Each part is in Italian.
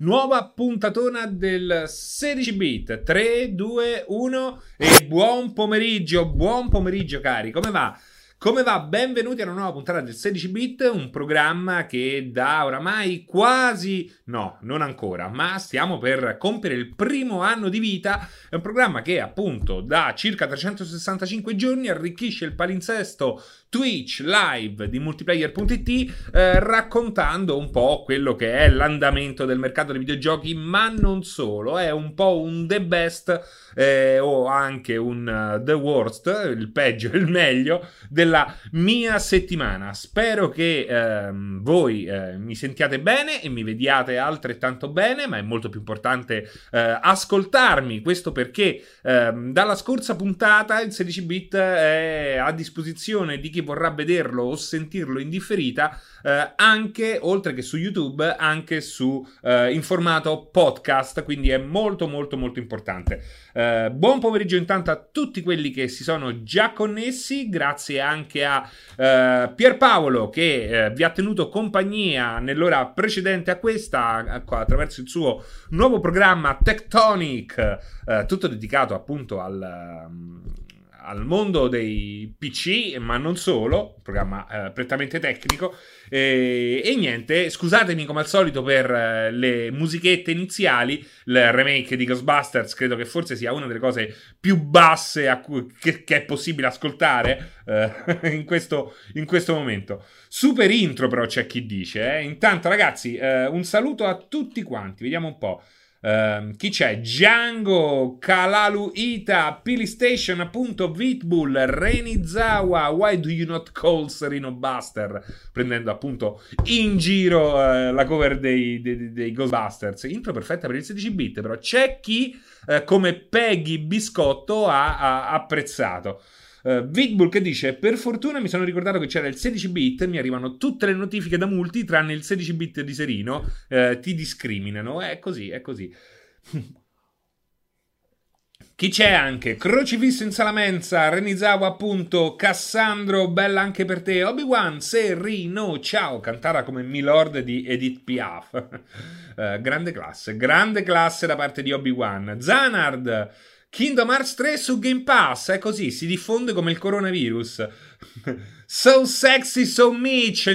nuova puntatona del 16 bit. 3, 2, 1 e buon pomeriggio, buon pomeriggio cari, come va? Come va? Benvenuti a una nuova puntata del 16 bit, un programma che da oramai quasi, no, non ancora, ma stiamo per compiere il primo anno di vita. È un programma che appunto da circa 365 giorni arricchisce il palinsesto Twitch live di multiplayer.it eh, raccontando un po' quello che è l'andamento del mercato dei videogiochi, ma non solo, è un po' un the best eh, o anche un uh, the worst, il peggio e il meglio della mia settimana. Spero che eh, voi eh, mi sentiate bene e mi vediate altrettanto bene, ma è molto più importante eh, ascoltarmi, questo perché ehm, dalla scorsa puntata il 16 bit è a disposizione di chi chi vorrà vederlo o sentirlo in differita, eh, anche oltre che su YouTube, anche su, eh, in formato podcast, quindi è molto molto molto importante. Eh, buon pomeriggio intanto a tutti quelli che si sono già connessi, grazie anche a eh, Pierpaolo che eh, vi ha tenuto compagnia nell'ora precedente a questa attraverso il suo nuovo programma Tectonic, eh, tutto dedicato appunto al... Al mondo dei PC, ma non solo, un programma eh, prettamente tecnico. E, e, niente, scusatemi come al solito per eh, le musichette iniziali. Il remake di Ghostbusters credo che forse sia una delle cose più basse cui, che, che, è possibile ascoltare eh, in, questo, in, questo, momento. Super intro, però, c'è chi dice. Eh. Intanto, ragazzi, eh, un saluto a tutti quanti. Vediamo un po'. Uh, chi c'è? Django, Kalalu Ita, Pilistation, appunto, Vitbull, Renizawa, Why Do You Not Call Serino Buster? Prendendo appunto in giro uh, la cover dei, dei, dei, Ghostbusters. Intro perfetta per il 16 bit, però c'è chi, uh, come Peggy Biscotto, ha, ha apprezzato. Uh, Vidbull che dice: Per fortuna mi sono ricordato che c'era il 16 bit. Mi arrivano tutte le notifiche da multi, tranne il 16 bit di Serino. Uh, ti discriminano. È così, è così. Chi c'è anche? Crocifisso in Salamenza, Renizawa appunto, Cassandro, bella anche per te, Obi-Wan, Serino, ciao, cantata come Milord di Edith Piaf. uh, grande classe, grande classe da parte di Obi-Wan. Zanard, Kingdom Hearts 3 su Game Pass, è così, si diffonde come il coronavirus. so sexy, so Mitch,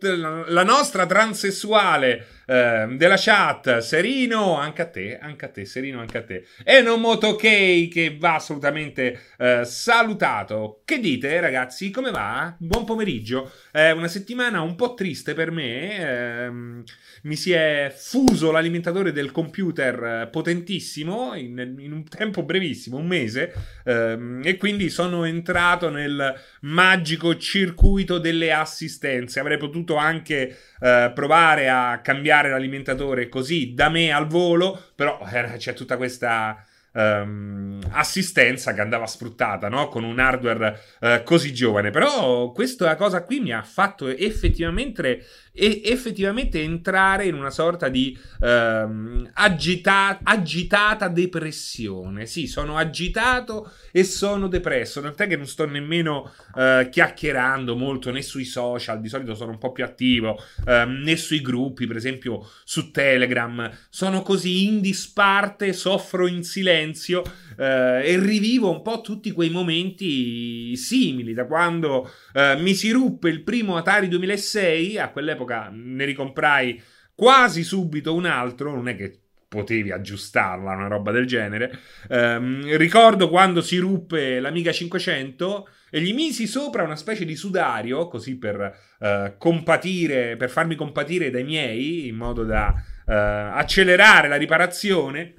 la nostra transessuale eh, della chat. Serino, anche a te, anche a te, Serino, anche a te. E non Moto K che va assolutamente eh, salutato. Che dite, ragazzi? Come va? Buon pomeriggio. È una settimana un po' triste per me. Ehm, mi si è fuso l'alimentatore del computer eh, potentissimo in, in un tempo brevissimo, un mese, ehm, e quindi sono entrato nel magico circuito delle assistenze. Avrei potuto anche eh, provare a cambiare l'alimentatore così da me al volo, però eh, c'è tutta questa um, assistenza che andava sfruttata no? con un hardware uh, così giovane. Però questa cosa qui mi ha fatto effettivamente, e effettivamente entrare in una sorta di um, agita- agitata depressione. Sì, sono agitato e sono depresso, tant'è che non sto nemmeno uh, chiacchierando molto né sui social, di solito sono un po' più attivo, uh, né sui gruppi, per esempio su Telegram. Sono così in disparte, soffro in silenzio eh, e rivivo un po' tutti quei momenti simili da quando eh, mi si ruppe il primo Atari 2006, a quell'epoca ne ricomprai quasi subito un altro, non è che potevi aggiustarla, una roba del genere. Eh, ricordo quando si ruppe l'Amiga 500 e gli misi sopra una specie di sudario, così per eh, compatire, per farmi compatire dai miei, in modo da eh, accelerare la riparazione.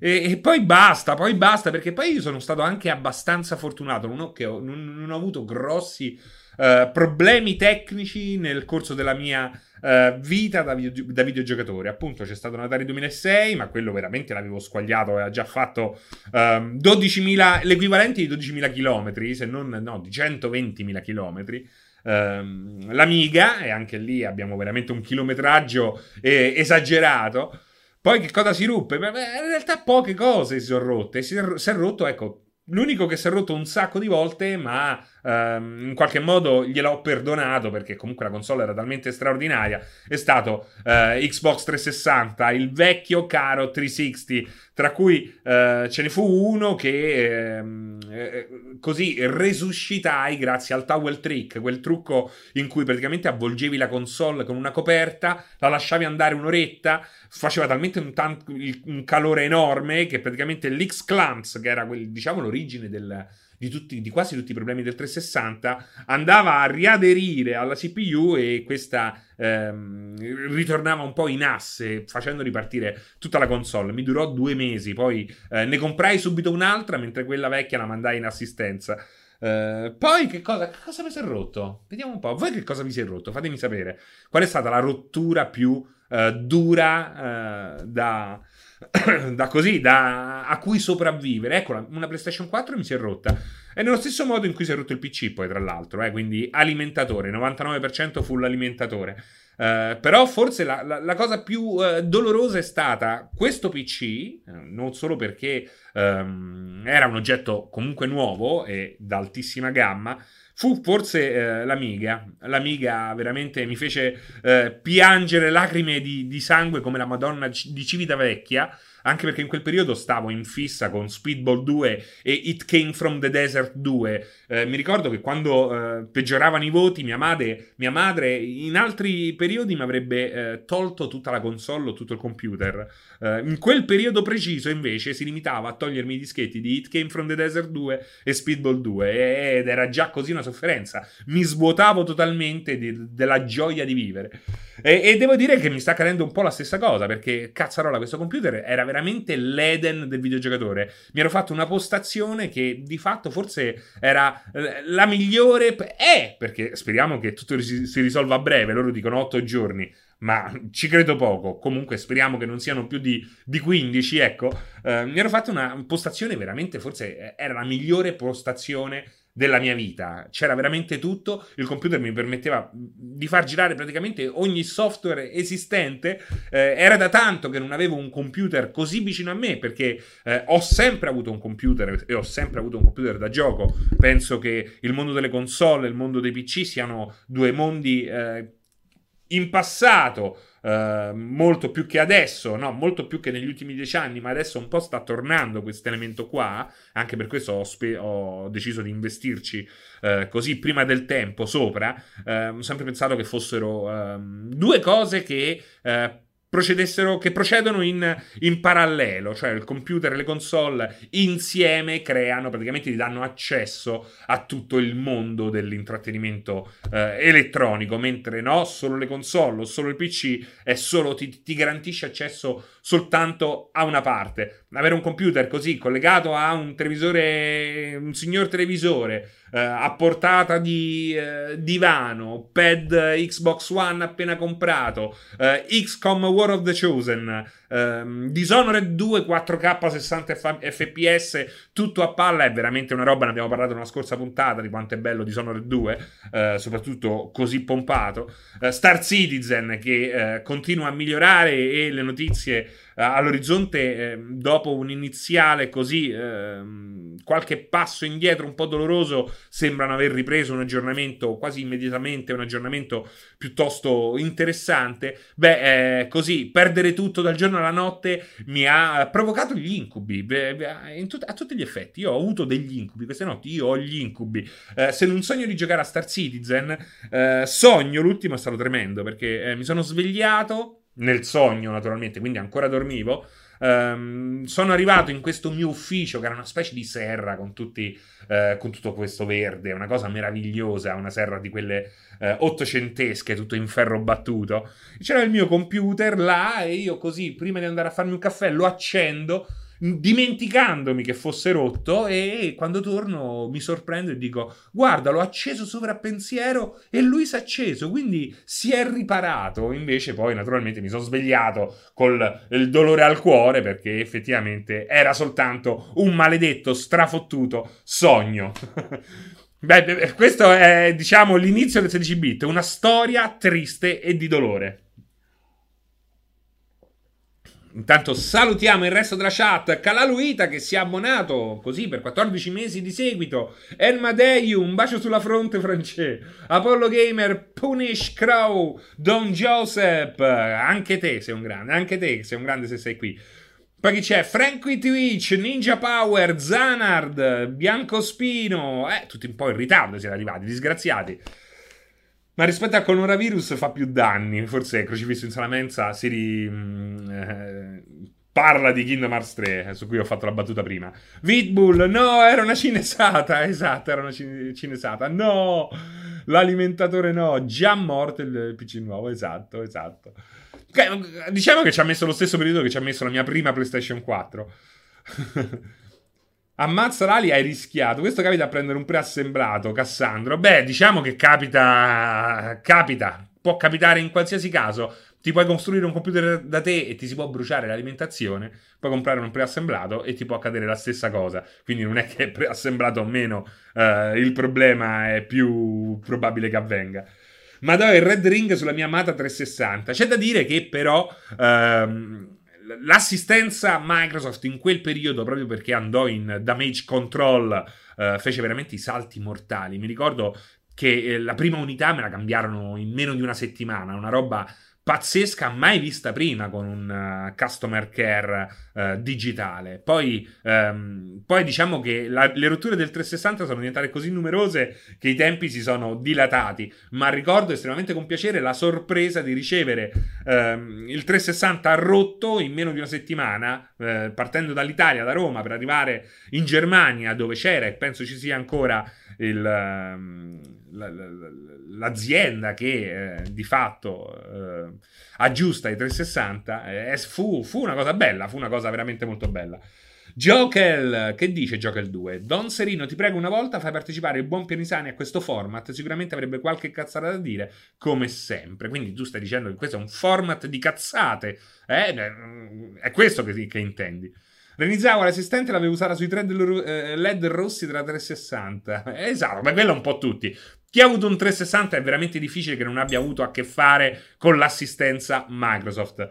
E, e, poi basta, poi basta, perché poi io sono stato anche abbastanza fortunato. Non ho, ho, non, non ho avuto grossi uh, problemi tecnici nel corso della mia uh, vita da, video, da, videogiocatore. Appunto, c'è stato un Atari 2006, ma quello veramente l'avevo squagliato. Aveva già fatto ehm, 12.000, l'equivalente di 12.000 km, se non no, di 120.000 km. Um, L'Amiga, e anche lì abbiamo veramente un chilometraggio eh, esagerato. Poi che cosa si ruppe? Beh, in realtà poche cose si sono rotte. Si è, si è rotto, ecco, L'unico che si è rotto un sacco di volte, ma ehm, in qualche modo gliel'ho perdonato perché comunque la console era talmente straordinaria, è stato eh, Xbox 360, il vecchio caro 360, tra cui eh, ce ne fu uno che ehm, eh, così resuscitai grazie al towel trick, quel trucco in cui praticamente avvolgevi la console con una coperta, la lasciavi andare un'oretta, faceva talmente un, tan- un calore enorme che praticamente l'X-Clamps, che era quel, diciamo l'origine del di, tutti, di quasi tutti i problemi del 360, andava a riaderire alla CPU e questa ehm, ritornava un po' in asse facendo ripartire tutta la console. Mi durò due mesi, poi eh, ne comprai subito un'altra mentre quella vecchia la mandai in assistenza. Uh, poi che cosa, che cosa mi si è rotto? Vediamo un po'. Voi che cosa vi si è rotto? Fatemi sapere. Qual è stata la rottura più uh, dura uh, da, da così, da, a cui sopravvivere. Ecco, una PlayStation 4 mi si è rotta. E nello stesso modo in cui si è rotto il PC, poi tra l'altro, eh, quindi alimentatore, 99% full alimentatore. Uh, però forse la, la, la cosa più uh, dolorosa è stata questo PC, uh, non solo perché um, era un oggetto comunque nuovo e d'altissima gamma, fu forse l'Amiga. L'Amiga veramente mi fece piangere lacrime di, di sangue come la Madonna di Civitavecchia anche perché in quel periodo stavo in fissa con Speedball 2 e It Came From The Desert 2. Eh, mi ricordo che quando eh, peggioravano i voti, mia madre, mia madre in altri periodi mi avrebbe eh, tolto tutta la console o tutto il computer. Eh, in quel periodo preciso, invece, si limitava a togliermi i dischetti di It Came From The Desert 2 e Speedball 2 ed era già così una sofferenza. Mi svuotavo totalmente di, della gioia di vivere. E, e, devo dire che mi sta accadendo un po' la stessa cosa, perché cazzarola, questo computer era veramente l'Eden del videogiocatore. Mi ero fatto una postazione che di fatto forse era eh, la migliore. È perché speriamo che tutto si risolva a breve. Loro dicono 8 giorni ma ci credo poco. Comunque speriamo che non siano più di, di 15. Ecco, eh, mi ero fatto una postazione veramente, forse eh, era la migliore postazione della mia vita. C'era veramente tutto. Il computer mi permetteva di far girare praticamente ogni software esistente. Eh, era da tanto che non avevo un computer così vicino a me perché eh, ho sempre avuto un computer e ho sempre avuto un computer da gioco. Penso che il mondo delle console e il mondo dei PC siano due mondi eh, in passato Uh, molto più che adesso, no? molto più che negli ultimi dieci anni, ma adesso un po' sta tornando questo elemento qua. Anche per questo ho, spe- ho deciso di investirci uh, così prima del tempo sopra. Uh, ho sempre pensato che fossero ehm, due cose che eh, procedessero, che procedono in, in, parallelo, cioè il computer e le console insieme creano, praticamente ti danno accesso a tutto il mondo dell'intrattenimento eh, elettronico, mentre no, solo le console o solo il PC è solo, ti, ti garantisce accesso soltanto a una parte. Avere un computer così collegato a un televisore, un signor televisore, eh, a portata di eh, divano, pad Xbox One appena comprato, eh, XCOM War of the Chosen, ehm, Dishonored 2 4K 60 fps, tutto a palla, è veramente una roba, ne abbiamo parlato nella scorsa puntata di quanto è bello Dishonored 2, eh, soprattutto così pompato, eh, Star Citizen che eh, continua a migliorare e le notizie all'orizzonte eh, dopo un iniziale così eh, qualche passo indietro un po' doloroso sembrano aver ripreso un aggiornamento quasi immediatamente un aggiornamento piuttosto interessante. Beh eh, così perdere tutto dal giorno alla notte mi ha provocato gli incubi. Tut- a tutti gli effetti io ho avuto degli incubi queste notti io ho gli incubi. Eh, se non sogno di giocare a Star Citizen eh, sogno l'ultimo è stato tremendo perché mi sono svegliato nel sogno naturalmente, quindi ancora dormivo. Um, sono arrivato in questo mio ufficio che era una specie di serra con, tutti, uh, con tutto questo verde, una cosa meravigliosa, una serra di quelle uh, ottocentesche, tutto in ferro battuto. C'era il mio computer là e io così, prima di andare a farmi un caffè, lo accendo dimenticandomi che fosse rotto e quando torno mi sorprendo e dico guarda l'ho acceso sovrappensiero e lui si è acceso quindi si è riparato. Invece poi naturalmente mi sono svegliato col il dolore al cuore perché effettivamente era soltanto un maledetto strafottuto sogno. Beh, questo è diciamo l'inizio del 16 bit una storia triste e di dolore Intanto salutiamo il resto della chat. Calaluita che si è abbonato così per 14 mesi di seguito. Elmadeiu, un bacio sulla fronte francese. Apollo Gamer, Punish Crow, Don Joseph. Anche te sei un grande, anche te sei un grande se sei qui. Poi chi c'è? Frankie Twitch, Ninja Power, Zanard, Bianco Spino. Eh, tutti un po' in ritardo siete arrivati, disgraziati. Ma rispetto al coronavirus fa più danni. Forse Crocifisso in Salamenza si ri... Mm, eh, parla di Kingdom Hearts 3, eh, su cui ho fatto la battuta prima. Vitbull, no, era una cinesata. Esatto, era una cinesata. No, l'alimentatore no. Già morto il PC nuovo, esatto, esatto. Diciamo che ci ha messo lo stesso periodo che ci ha messo la mia prima PlayStation 4. Ammazza l'ali, hai rischiato. Questo capita a prendere un preassemblato, Cassandro. Beh, diciamo che capita. Capita. Può capitare in qualsiasi caso. Ti puoi costruire un computer da te e ti si può bruciare l'alimentazione. Puoi comprare un preassemblato e ti può accadere la stessa cosa. Quindi non è che preassemblato o meno uh, il problema è più probabile che avvenga. Ma do il Red Ring sulla mia amata 360. C'è da dire che però. Uh, l'assistenza Microsoft in quel periodo, proprio perché andò in damage control, eh, fece veramente i salti mortali. Mi ricordo che eh, la prima unità me la cambiarono in meno di una settimana, una roba pazzesca, mai vista prima con un uh, customer care uh, digitale. Poi, um, poi, diciamo che la, le rotture del 360 sono diventate così numerose che i tempi si sono dilatati, ma ricordo estremamente con piacere la sorpresa di ricevere um, il 360 rotto in meno di una settimana, uh, partendo dall'Italia, da Roma, per arrivare in Germania, dove c'era e penso ci sia ancora il... Um, l'azienda che eh, di fatto eh, aggiusta i 360 eh, fu, fu, una cosa bella, fu una cosa veramente molto bella. Jokel, che dice Jokel 2? Don Serino, ti prego una volta fai partecipare il buon Pianisani a questo format, sicuramente avrebbe qualche cazzata da dire, come sempre. Quindi tu stai dicendo che questo è un format di cazzate, eh? è questo che, che intendi. Renizawa l'assistente l'aveva usata sui thread LED rossi della 360. Esatto, ma quello un po' tutti. Chi ha avuto un 360 è veramente difficile che non abbia avuto a che fare con l'assistenza Microsoft.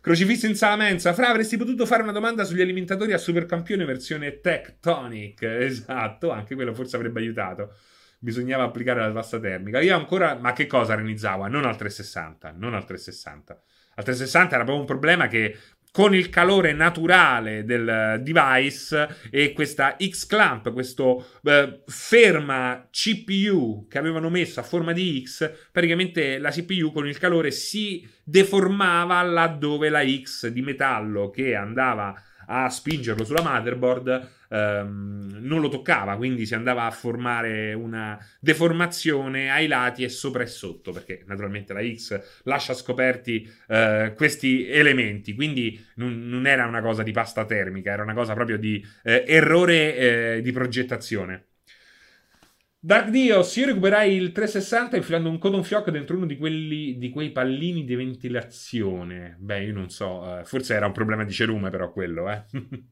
Crocifisso in sala mensa. Fra, avresti potuto fare una domanda sugli alimentatori a Supercampione versione Tectonic. Esatto, anche quello forse avrebbe aiutato. Bisognava applicare la tassa termica. Io ancora... Ma che cosa Renizawa? Non al 360, non al 360. Al 360 era proprio un problema che con il calore naturale del device e questa X-clamp, questo eh, ferma CPU che avevano messo a forma di X, praticamente la CPU con il calore si deformava laddove la X di metallo che andava a spingerlo sulla motherboard ehm, non lo toccava, quindi si andava a formare una deformazione ai lati e sopra e sotto, perché naturalmente la X lascia scoperti eh, questi elementi, quindi non, non, era una cosa di pasta termica, era una cosa proprio di eh, errore eh, di progettazione. Dark Dios, io recuperai il 360 infilando un codon fioc dentro uno di, quelli, di quei pallini di ventilazione. Beh, io non so, eh, forse era un problema di cerume però quello, eh.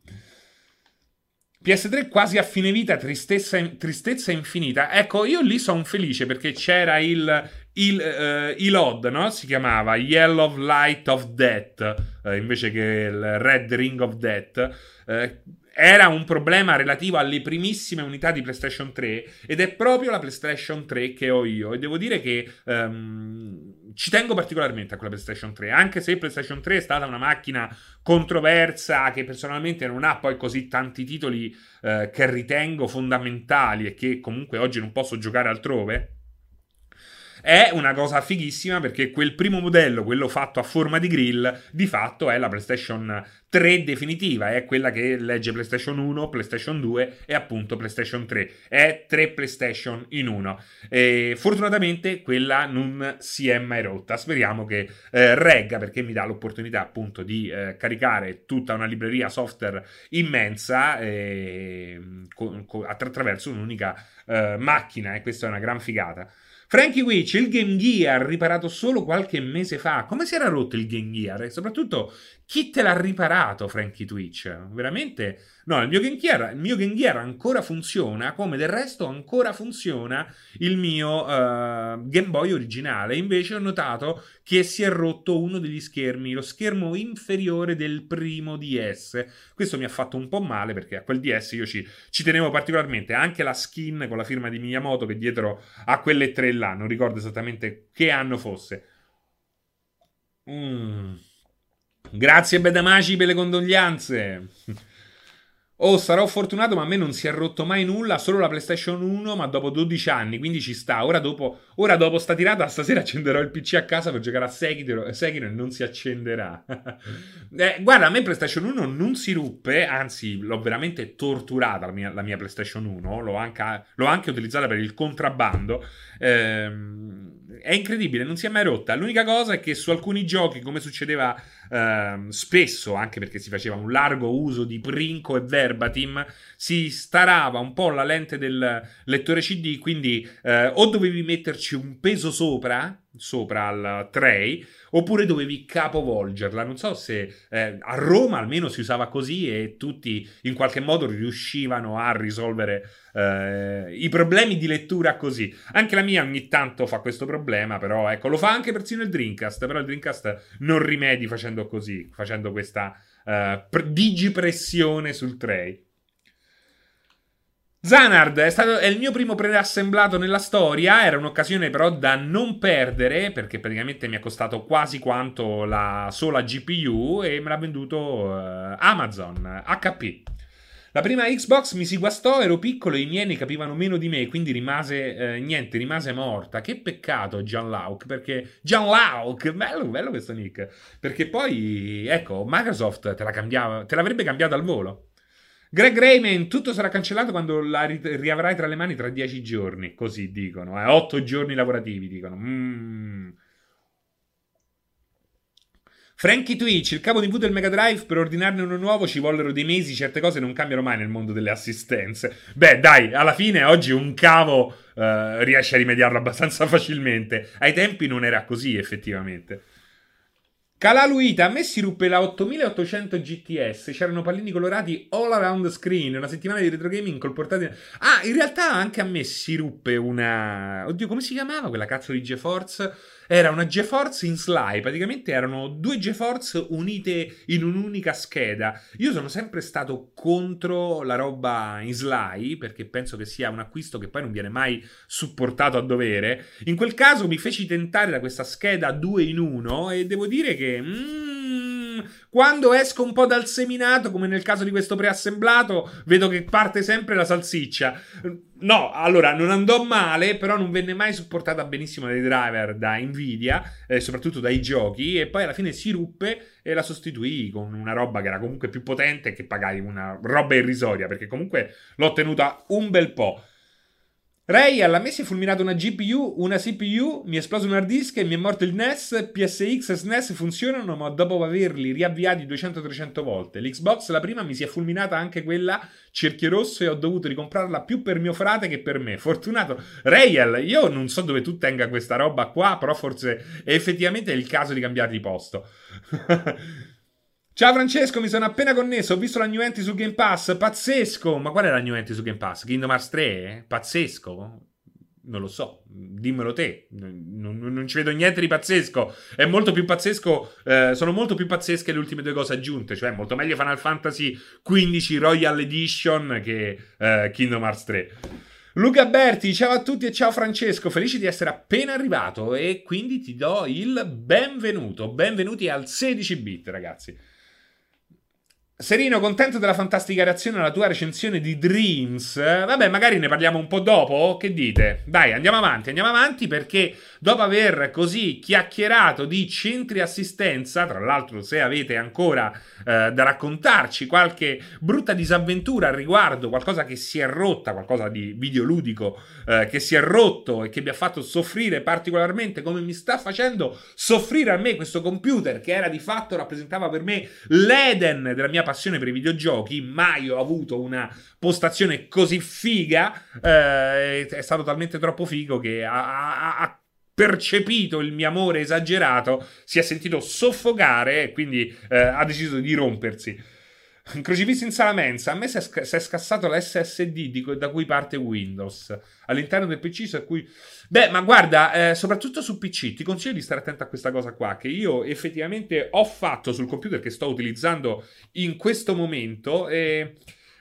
PS3 quasi a fine vita, tristezza, tristezza infinita. Ecco, io lì sono felice perché c'era il, il, uh, ILOD, no? Si chiamava Yellow Light of Death, uh, invece che il Red Ring of Death. Uh, era un problema relativo alle primissime unità di PlayStation 3 ed è proprio la PlayStation 3 che ho io. E devo dire che um, ci tengo particolarmente a quella PlayStation 3 anche se PlayStation 3 è stata una macchina controversa che personalmente non ha poi così tanti titoli uh, che ritengo fondamentali e che comunque oggi non posso giocare altrove è una cosa fighissima perché quel primo modello, quello fatto a forma di grill, di fatto è la PlayStation 3 definitiva, è quella che legge PlayStation 1, PlayStation 2 e appunto PlayStation 3. È tre PlayStation in uno. E fortunatamente quella non si è mai rotta. Speriamo che eh, regga perché mi dà l'opportunità appunto di eh, caricare tutta una libreria software immensa eh, con, con, attraverso un'unica eh, macchina e questa è una gran figata. Frankie Witch, il Game Gear riparato solo qualche mese fa. Come si era rotto il Game Gear? E soprattutto, chi te l'ha riparato, Frankie Twitch? Veramente? No, il mio Gear, il mio Gear ancora funziona, come del resto ancora funziona il mio uh, Game Boy originale. Invece ho notato che si è rotto uno degli schermi, lo schermo inferiore del primo DS. Questo mi ha fatto un po' male perché a quel DS io ci, ci tenevo particolarmente. Anche la skin con la firma di Miyamoto che dietro a quelle tre là, non ricordo esattamente che anno fosse. Mm. Grazie Bedamaci per le condoglianze. Oh, sarò fortunato, ma a me non si è rotto mai nulla, solo la PlayStation 1, ma dopo 12 anni, quindi ci sta. Ora dopo, ora dopo sta tirata, stasera accenderò il PC a casa per giocare a Sekiro, Sekiro e non si accenderà. eh, guarda, a me PlayStation 1 non si ruppe, anzi, l'ho veramente torturata la mia, la mia PlayStation 1, l'ho anche, l'ho anche, utilizzata per il contrabbando. Ehm è incredibile, non si è mai rotta. L'unica cosa è che su alcuni giochi, come succedeva eh, spesso, anche perché si faceva un largo uso di Princo e Verbatim, si starava un po' la lente del lettore CD, quindi eh, o dovevi metterci un peso sopra, sopra al tray, oppure dovevi capovolgerla. Non so se eh, a Roma almeno si usava così e tutti in qualche modo riuscivano a risolvere eh, i problemi di lettura così. Anche la mia ogni tanto fa questo problema, però ecco, lo fa anche persino il Dreamcast, però il Dreamcast non rimedi facendo così, facendo questa eh, digipressione sul tray. Zanard è, stato, è il mio primo preassemblato nella storia. Era un'occasione, però, da non perdere. Perché praticamente mi è costato quasi quanto la sola GPU. E me l'ha venduto uh, Amazon HP. La prima Xbox mi si guastò, ero piccolo e i miei ne capivano meno di me, quindi rimase eh, niente, rimase morta. Che peccato Gianlauk, perché Gianlauk, bello, bello questo nick. Perché poi, ecco, Microsoft te la cambiava, te l'avrebbe cambiata al volo. Greg Rayman, tutto sarà cancellato quando la riavrai tra le mani tra dieci giorni, così dicono, eh, 8 giorni lavorativi dicono. Mm. Frankie Twitch, il capo di V del Mega Drive, per ordinarne uno nuovo ci vollero dei mesi, certe cose non cambiano mai nel mondo delle assistenze. Beh, dai, alla fine oggi un cavo uh, riesce a rimediarlo abbastanza facilmente. Ai tempi non era così, effettivamente. Calaluita, a me si ruppe la 8800 GTS, c'erano pallini colorati all around the screen, una settimana di retro gaming col portatile... Ah, in realtà anche a me si ruppe una... Oddio, come si chiamava quella cazzo di GeForce? Era una GeForce in Sly, praticamente erano due GeForce unite in un'unica scheda. Io sono sempre stato contro la roba in Sly, perché penso che sia un acquisto che poi non viene mai supportato a dovere. In quel caso mi feci tentare da questa scheda due in uno e devo dire che... Mm, quando esco un po' dal seminato, come nel caso di questo preassemblato, vedo che parte sempre la salsiccia. No, allora non andò male, però non venne mai supportata benissimo dai driver da Nvidia, eh, soprattutto dai giochi, e poi alla fine si ruppe e la sostituì con una roba che era comunque più potente e che pagavi una roba irrisoria, perché comunque l'ho tenuta un bel po'. Ray, alla me si è fulminata una GPU, una CPU, mi è esploso un hard disk e mi è morto il NES, PSX e SNES funzionano, ma dopo averli riavviati 200-300 volte. L'Xbox, la prima, mi si è fulminata anche quella, cerchio rosso, e ho dovuto ricomprarla più per mio frate che per me. Fortunato. Rayel, io non so dove tu tenga questa roba qua, però forse è effettivamente il caso di cambiare di posto. Ciao Francesco, mi sono appena connesso. Ho visto la New Entry su Game Pass. Pazzesco! Ma qual è la New Entry su Game Pass? Kingdom Hearts 3? Pazzesco? Non lo so, dimmelo te. Non, non, ci vedo niente di pazzesco. È molto più pazzesco. Eh, sono molto più pazzesche le ultime due cose aggiunte. Cioè, molto meglio Final Fantasy XV Royal Edition che eh, Kingdom Hearts 3. Luca Berti, ciao a tutti e ciao Francesco, felice di essere appena arrivato e quindi ti do il benvenuto. Benvenuti al 16 bit, ragazzi. Serino, contento della fantastica reazione alla tua recensione di Dreams. Vabbè, magari ne parliamo un po' dopo. Che dite? Dai, andiamo avanti, andiamo avanti perché dopo aver così chiacchierato di centri assistenza, tra l'altro se avete ancora eh, da raccontarci qualche brutta disavventura al riguardo, qualcosa che si è rotta, qualcosa di videoludico eh, che si è rotto e che mi ha fatto soffrire particolarmente come mi sta facendo soffrire a me questo computer che era di fatto rappresentava per me l'Eden della mia passione passione per i videogiochi, mai ho avuto una postazione così figa, eh, è stato talmente troppo figo che ha, ha percepito il mio amore esagerato, si è sentito soffocare e quindi eh, ha deciso di rompersi. Crocifisso in sala mensa, a me si è, sc- si è scassato l'SSD da cui parte Windows all'interno del PC su cui... Beh, ma guarda, eh, soprattutto su PC, ti consiglio di stare attento a questa cosa qua, che io effettivamente ho fatto sul computer che sto utilizzando in questo momento e...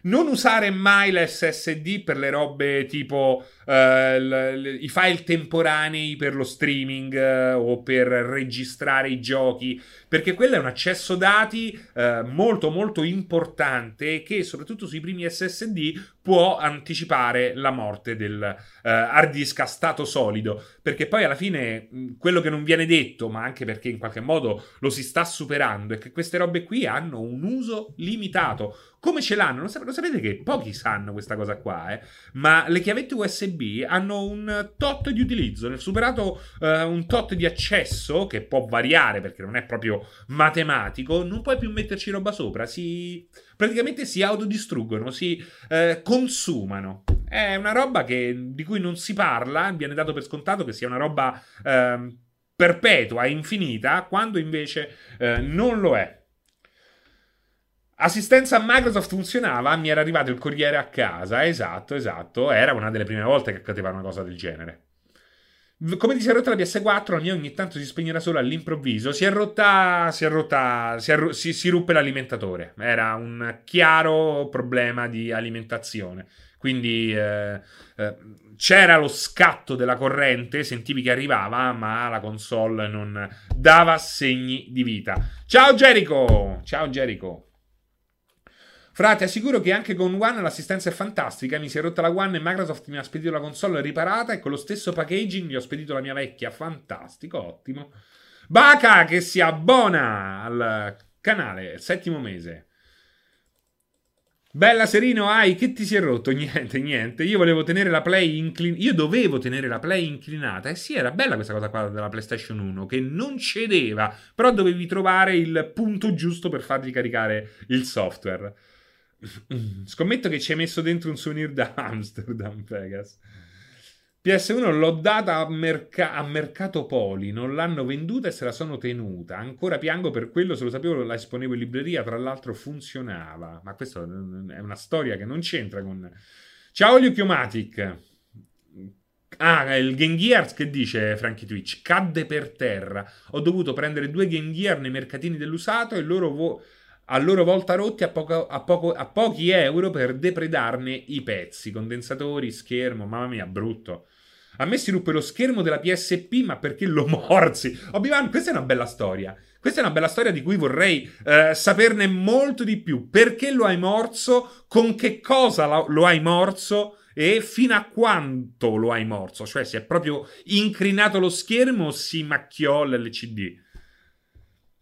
Non usare mai l'SSD per le robe tipo l- i file temporanei per lo streaming uh, o per registrare i giochi, perché quello è un accesso dati uh, molto molto importante che soprattutto sui primi SSD può anticipare la morte del hard disk a stato solido, perché poi alla fine quello che non viene detto, ma anche perché in qualche modo lo si sta superando, è che queste robe qui hanno un uso limitato come ce l'hanno? Lo, sapete che pochi sanno questa cosa qua, eh? Ma le chiavette USB hanno un tot di utilizzo. Nel superato uh, un tot di accesso, che può variare perché non è proprio matematico, non puoi più metterci roba sopra. Si... Praticamente si autodistruggono, si uh, consumano. È una roba che, di cui non si parla, viene dato per scontato che sia una roba uh, perpetua, infinita, quando invece non lo è. Assistenza a Microsoft funzionava, mi era arrivato il corriere a casa, esatto, esatto, era una delle prime volte che accadeva una cosa del genere. Come ti si è rotta la PS4, la mia ogni tanto si spegnerà solo all'improvviso. Si è rotta, si è rotta, si, è, si, si ruppe l'alimentatore. Era un chiaro problema di alimentazione. Quindi eh, eh, c'era lo scatto della corrente, sentivi che arrivava, ma la console non dava segni di vita. Ciao Jericho! Ciao Jericho! Fra, ti assicuro che anche con One l'assistenza è fantastica. Mi si è rotta la One e Microsoft mi ha spedito la console riparata e con lo stesso packaging gli ho spedito la mia vecchia. Fantastico, ottimo. Baca che si abbona al canale, settimo mese. Bella Serino, hai che ti si è rotto? Niente, niente. Io volevo tenere la play inclinata. Io dovevo tenere la play inclinata. E eh sì, era bella questa cosa qua della PlayStation 1 che non cedeva, però dovevi trovare il punto giusto per fargli caricare il software. Scommetto che ci hai messo dentro un souvenir da Amsterdam, Vegas. PS1 l'ho data a, merca- a, Mercato Poli, non l'hanno venduta e se la sono tenuta. Ancora piango per quello, se lo sapevo la esponevo in libreria, tra l'altro funzionava. Ma questa è una storia che non c'entra con... Ciao Luchiomatic. Ah, il Game Gears che dice Frankie Twitch? Cadde per terra. Ho dovuto prendere due Game Gear nei mercatini dell'usato e loro... Vo- a loro volta rotti a, poco, a, poco, a pochi euro per depredarne i pezzi, condensatori, schermo, mamma mia, brutto. A me si ruppe lo schermo della PSP, ma perché lo morsi? Obi-Wan, questa è una bella storia. Questa è una bella storia di cui vorrei eh, saperne molto di più. Perché lo hai morso? Con che cosa lo, lo hai morso? E fino a quanto lo hai morso? Cioè, si è proprio incrinato lo schermo o si macchiò l'LCD?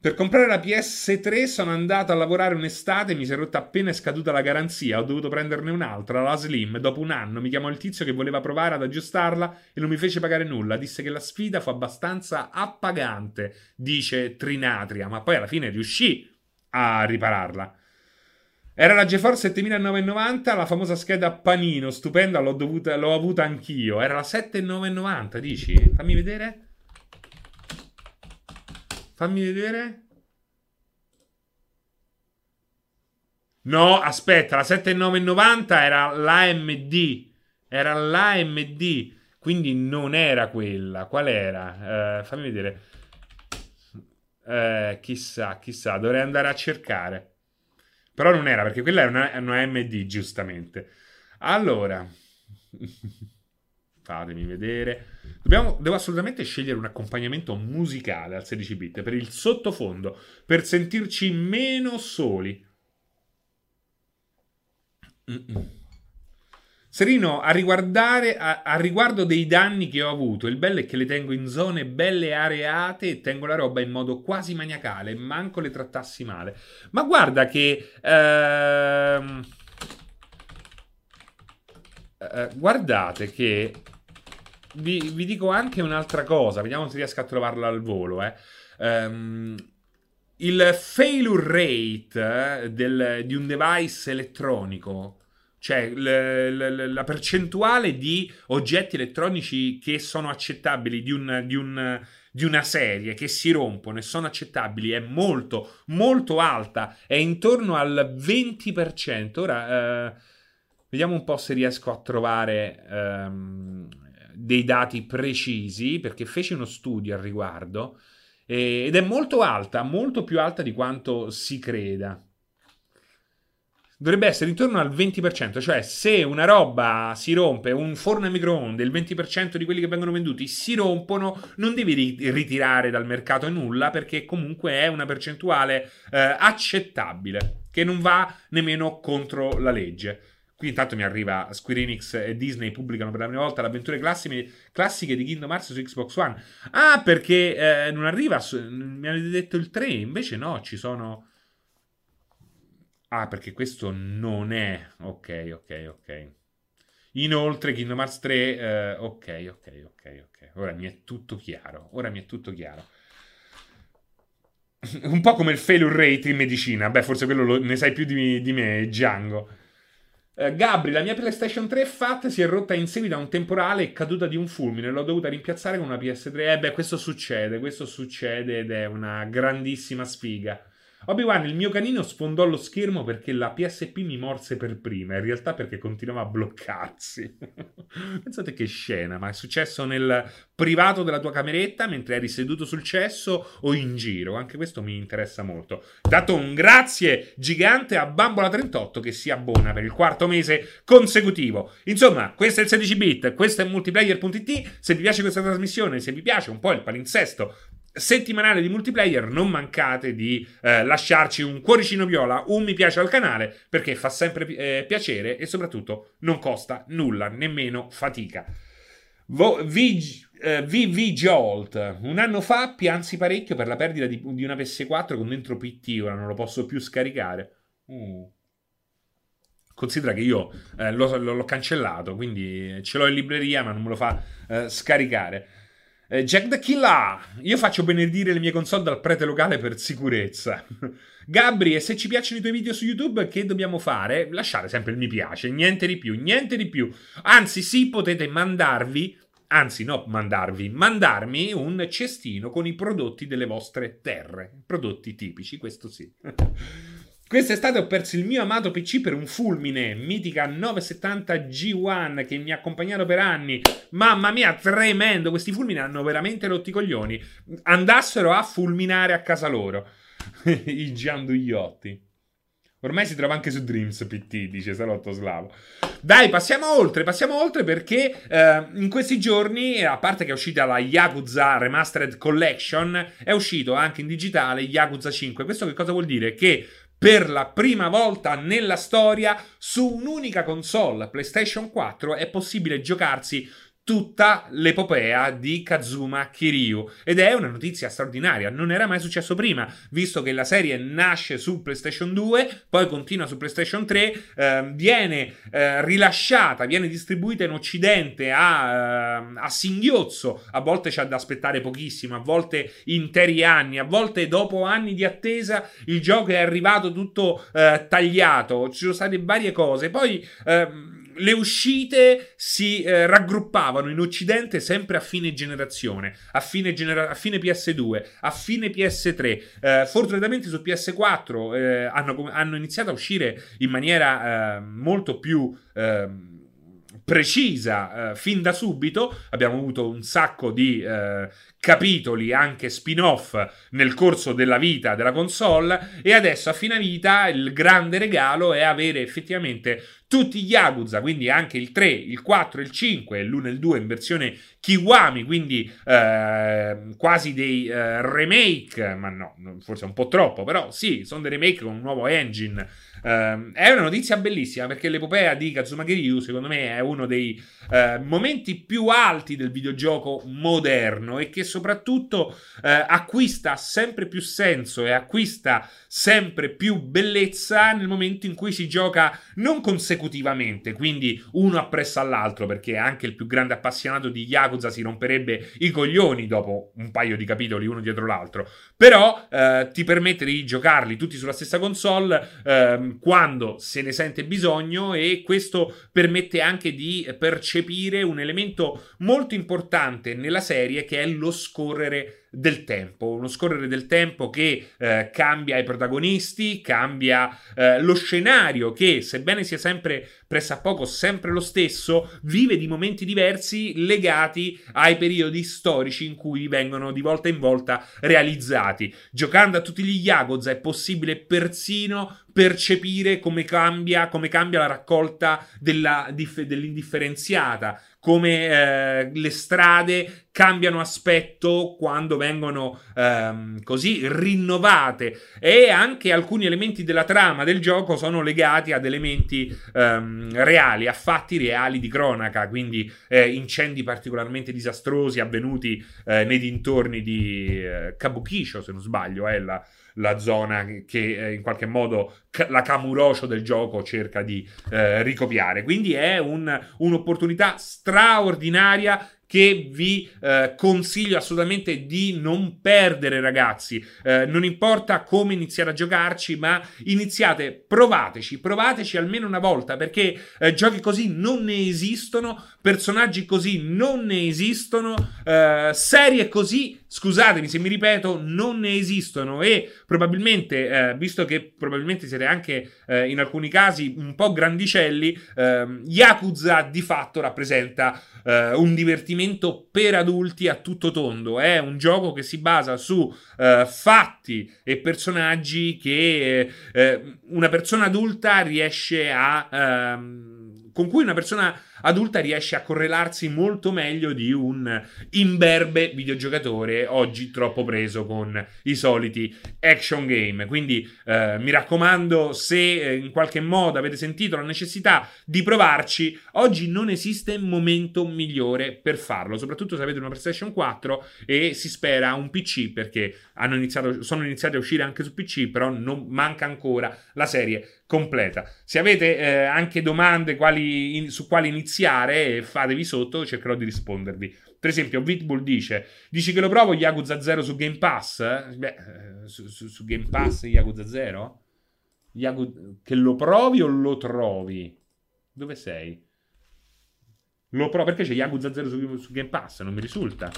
Per comprare la PS3 sono andato a lavorare un'estate, mi si è rotta appena è scaduta la garanzia, ho dovuto prenderne un'altra, la Slim. Dopo un anno mi chiamò il tizio che voleva provare ad aggiustarla e non mi fece pagare nulla. Disse che la sfida fu abbastanza appagante, dice Trinatria, ma poi alla fine riuscì a ripararla. Era la GeForce 7990, la famosa scheda panino, stupenda, l'ho, dovuta, l'ho avuta anch'io. Era la 7990, dici? Fammi vedere. Fammi vedere. No, aspetta, la 7990 era l'AMD. Era l'AMD. Quindi non era quella. Qual era? Uh, fammi vedere. Uh, chissà, chissà, dovrei andare a cercare. Però non era, perché quella è una, una AMD, giustamente. Allora. fatemi vedere. Dobbiamo, devo assolutamente scegliere un accompagnamento musicale al 16 bit per il sottofondo, per sentirci meno soli. Mm-mm. Serino, a, a, a, riguardo dei danni che ho avuto, il bello è che le tengo in zone belle areate e tengo la roba in modo quasi maniacale, manco le trattassi male. Ma guarda che... Ehm, eh, guardate che vi, vi, dico anche un'altra cosa, vediamo se riesco a trovarla al volo. Eh. Um, il failure rate eh, del, di un device elettronico, cioè l, l, la percentuale di oggetti elettronici che sono accettabili di, un, di, un, di, una serie, che si rompono e sono accettabili, è molto, molto alta, è intorno al 20%. Ora, eh, vediamo un po' se riesco a trovare ehm, dei dati precisi, perché feci uno studio al riguardo ed è molto alta, molto più alta di quanto si creda. Dovrebbe essere intorno al 20%, cioè se una roba si rompe, un forno a microonde, il 20% di quelli che vengono venduti si rompono, non devi ritirare dal mercato nulla perché comunque è una percentuale eh, accettabile, che non va nemmeno contro la legge. Qui intanto mi arriva Square Enix e Disney pubblicano per la prima volta le avventure classiche, di Kingdom Hearts su Xbox One. Ah, perché eh, non arriva, su, mi avete detto il 3, invece no, ci sono... Ah, perché questo non è... Ok, ok, ok. Inoltre Kingdom Hearts 3... Eh, ok, ok, ok, ok. Ora mi è tutto chiaro, ora mi è tutto chiaro. Un po' come il failure rate in medicina. Beh, forse quello lo, ne sai più di, di me, Django. Eh, Gabri, la mia PlayStation 3 FAT si è rotta in seguito a un temporale e caduta di un fulmine. L'ho dovuta rimpiazzare con una PS3. Eh beh, questo succede, questo succede ed è una grandissima sfiga. Obi-Wan, il mio canino sfondò lo schermo perché la PSP mi morse per prima, in realtà perché continuava a bloccarsi. Pensate che scena, ma è successo nel privato della tua cameretta mentre eri seduto sul cesso o in giro? Anche questo mi interessa molto. Dato un grazie gigante a Bambola38 che si abbona per il quarto mese consecutivo. Insomma, questo è il 16 bit, questo è multiplayer.it. Se vi piace questa trasmissione, se vi piace un po' il palinsesto settimanale di multiplayer, non mancate di eh, lasciarci un cuoricino viola, un mi piace al canale, perché fa sempre eh, piacere e soprattutto non costa nulla, nemmeno fatica. Vo- vi, eh, VV Jolt, un anno fa piansi parecchio per la perdita di, di una PS4 con dentro PT, ora non lo posso più scaricare. Uh. Considera che io eh, l'ho, l'ho, cancellato, quindi ce l'ho in libreria, ma non me lo fa eh, scaricare. Eh, Jack the Killer, io faccio benedire le mie console dal prete locale per sicurezza. Gabri, e se ci piacciono i tuoi video su YouTube, che dobbiamo fare? Lasciare sempre il mi piace, niente di più, niente di più. Anzi, sì, potete mandarvi anzi no mandarvi, mandarmi un cestino con i prodotti delle vostre terre, prodotti tipici, questo sì. Quest'estate ho perso il mio amato PC per un fulmine, mitica 970 G1 che mi ha accompagnato per anni. Mamma mia, tremendo! Questi fulmini hanno veramente rotti i coglioni. Andassero a fulminare a casa loro. I giandugliotti. Ormai si trova anche su Dreams PT, dice Salotto Slavo. Dai, passiamo oltre, passiamo oltre perché eh, in questi giorni, a parte che è uscita la Yakuza Remastered Collection, è uscito anche in digitale Yakuza 5. Questo che cosa vuol dire? Che per la prima volta nella storia su un'unica console PlayStation 4 è possibile giocarsi tutta l'epopea di Kazuma Kiryu. Ed è una notizia straordinaria, non era mai successo prima, visto che la serie nasce su PlayStation 2, poi continua su PlayStation 3, eh, viene eh, rilasciata, viene distribuita in occidente a, eh, a, singhiozzo, a volte c'è da aspettare pochissimo, a volte interi anni, a volte dopo anni di attesa il gioco è arrivato tutto eh, tagliato, ci sono state varie cose, poi ehm, le uscite si eh, raggruppavano in Occidente sempre a fine generazione, a fine, genera- a fine PS2, a fine PS3. Eh, fortunatamente su PS4 eh, hanno, hanno, iniziato a uscire in maniera eh, molto più ehm, precisa eh, fin da subito. Abbiamo avuto un sacco di eh, capitoli, anche spin-off nel corso della vita della console. E adesso a fine vita il grande regalo è avere effettivamente tutti gli Yakuza, quindi anche il 3, il 4, il 5 e l'1 e il 2 in versione Kiwami, quindi eh, quasi dei eh, remake, ma no, forse un po' troppo, però sì, sono dei remake con un nuovo engine. Eh, è una notizia bellissima perché l'epopea di Kazuma Kiryu, secondo me, è uno dei eh, momenti più alti del videogioco moderno e che soprattutto eh, acquista sempre più senso e acquista sempre più bellezza nel momento in cui si gioca non consecutivamente, quindi uno appresso all'altro, perché anche il più grande appassionato di Yakuza si romperebbe i coglioni dopo un paio di capitoli uno dietro l'altro, però eh, ti permette di giocarli tutti sulla stessa console eh, quando se ne sente bisogno e questo permette anche di percepire un elemento molto importante nella serie che è lo scorrere del tempo, uno scorrere del tempo che eh, cambia i protagonisti, cambia eh, lo scenario che, sebbene sia sempre pressappoco sempre lo stesso, vive di momenti diversi legati ai periodi storici in cui vengono di volta in volta realizzati. Giocando a tutti gli Yakuza è possibile persino percepire come cambia, come cambia la raccolta della, dell'indifferenziata, come eh, le strade cambiano aspetto quando vengono ehm, così rinnovate. E anche alcuni elementi della trama del gioco sono legati ad elementi ehm, reali, a fatti reali di cronaca, quindi eh, incendi particolarmente disastrosi avvenuti eh, nei dintorni di eh, Kabukisho, se non sbaglio, è la, la zona che eh, in qualche modo la Kamurocho del gioco cerca di eh, ricopiare. Quindi è un, un'opportunità straordinaria che vi eh, consiglio assolutamente di non perdere, ragazzi. Eh, non importa come iniziare a giocarci, ma iniziate, provateci, provateci almeno una volta, perché eh, giochi così non ne esistono, personaggi così non ne esistono, eh, serie così, scusatemi se mi ripeto, non ne esistono e probabilmente, eh, visto che probabilmente siete anche eh, in alcuni casi un po' grandicelli, Yakuza di fatto rappresenta un divertimento divertimento per adulti a tutto tondo. È un gioco che si basa su uh, fatti e personaggi che uh, una persona adulta riesce a. Uh, con cui una persona adulta riesce a correlarsi molto meglio di un imberbe videogiocatore oggi troppo preso con i soliti action game. Quindi eh, mi raccomando, se eh, in qualche modo avete sentito la necessità di provarci, oggi non esiste momento migliore per farlo, soprattutto se avete una PlayStation 4 e si spera un PC perché iniziato, sono iniziati a uscire anche su PC, però non manca ancora la serie completa. Se avete eh, anche domande quali in, su quali iniziare iniziare, fatevi sotto, cercherò di rispondervi. Per esempio, Vitbull dice: Dici che lo provo Yakuza 0 su Game Pass? Beh, eh, su, su, su Game Pass Yakuza 0? Yaku... Che lo provi o lo trovi? Dove sei? Lo provo perché c'è Yakuza 0 su, su Game Pass? Non mi risulta.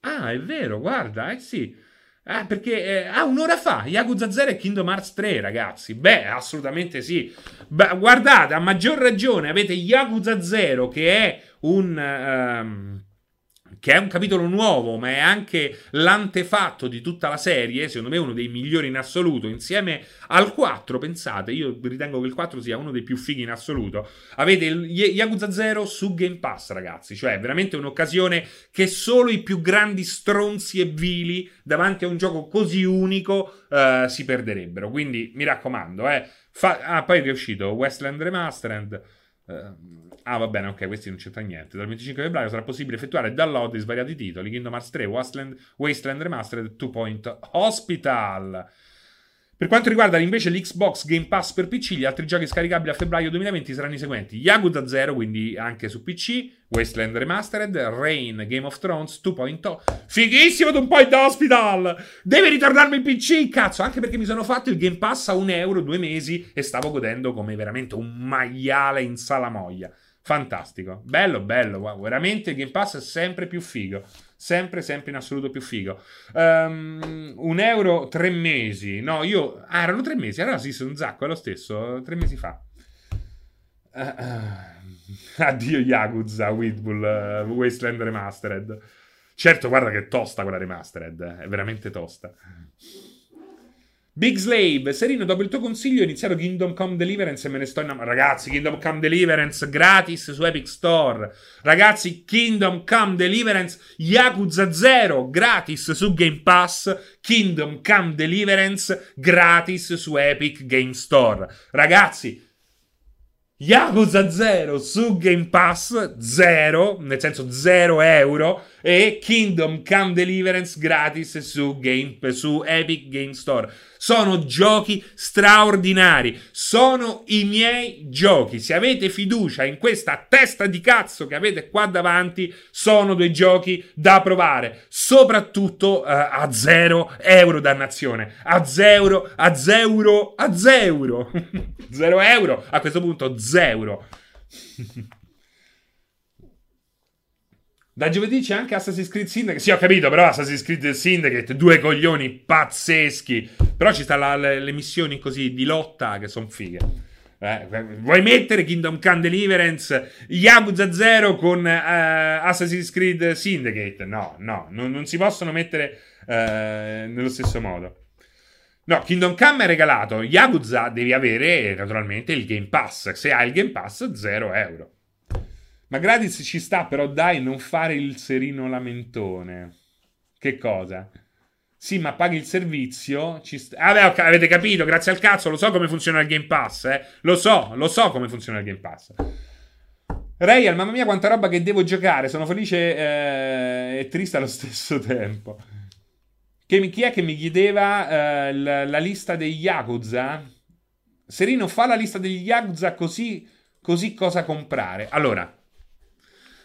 Ah, è vero, guarda, eh sì. Ah, perché eh, ah, un'ora fa Yakuza 0 e Kingdom Hearts 3, ragazzi. Beh, assolutamente sì. Beh, guardate, a maggior ragione avete Yakuza 0 che è un. Um, che è un capitolo nuovo, ma è anche l'antefatto di tutta la serie, secondo me uno dei migliori in assoluto, insieme al 4, pensate, io ritengo che il 4 sia uno dei più fighi in assoluto. Avete il Yakuza 0 su Game Pass, ragazzi, cioè veramente un'occasione che solo i più grandi stronzi e vili davanti a un gioco così unico uh, si perderebbero. Quindi mi raccomando, eh. Fa- ah, poi è uscito Westland Remastered. Uh, Ah, va bene, ok, questi non c'entra niente. Dal 25 febbraio sarà possibile effettuare download di svariati titoli: Kingdom Hearts 3, Wasteland, Wasteland Remastered, Two Point Hospital. Per quanto riguarda invece l'Xbox Game Pass per PC, gli altri giochi scaricabili a febbraio 2020 saranno i seguenti: Yakuza 0, quindi anche su PC, Wasteland Remastered, Rain, Game of Thrones 2.0. Fighissimo 2 Point Hospital! Devi ritornarmi il PC, cazzo, anche perché mi sono fatto il Game Pass a un euro due mesi e stavo godendo come veramente un maiale in salamoia. Fantastico. Bello, bello. Wow. Veramente il Game Pass è sempre più figo. Sempre, sempre in assoluto più figo. Um, un euro tre mesi. No, io... Ah, erano tre mesi. Allora sì, sono un zacco, è lo stesso. Tre mesi fa. Uh, uh, addio Yakuza, Whitbull, uh, Wasteland Remastered. Certo, guarda che tosta quella Remastered. È veramente tosta. Big Slave, Serino, dopo il tuo consiglio ho iniziato Kingdom Come Deliverance e me ne sto innamorando. Ragazzi, Kingdom Come Deliverance gratis su Epic Store. Ragazzi, Kingdom Come Deliverance Yakuza 0 gratis su Game Pass. Kingdom Come Deliverance gratis su Epic Game Store. Ragazzi, Yakuza 0 su Game Pass 0, nel senso 0 euro, e Kingdom Come Deliverance gratis su, Game, su Epic Game Store. Sono giochi straordinari, sono i miei giochi. Se avete fiducia in questa testa di cazzo che avete qua davanti, sono dei giochi da provare, soprattutto uh, a 0 euro dannazione, a 0, a 0, a 0. 0 euro, a questo punto 0. Da giovedì c'è anche Assassin's Creed Syndicate. Sì, ho capito, però Assassin's Creed Syndicate, due coglioni pazzeschi. Però ci stanno le, le, missioni così di lotta che sono fighe. Eh, vuoi mettere Kingdom Come Deliverance, Yakuza 0 con uh, Assassin's Creed Syndicate? No, no, non, non si possono mettere uh, nello stesso modo. No, Kingdom Come è regalato. Yakuza devi avere naturalmente il Game Pass. Se hai il Game Pass, 0 euro. Ma gratis ci sta, però dai, non fare il serino lamentone. Che cosa? Sì, ma paghi il servizio. Ci sta... ah, beh, avete capito, grazie al cazzo, lo so come funziona il Game Pass, eh. Lo so, lo so come funziona il Game Pass. Real, mamma mia, quanta roba che devo giocare. Sono felice eh, e triste allo stesso tempo. Che, chi è che mi chiedeva eh, la, la, lista degli Yakuza? Serino, fa la lista degli Yakuza così, così cosa comprare. Allora,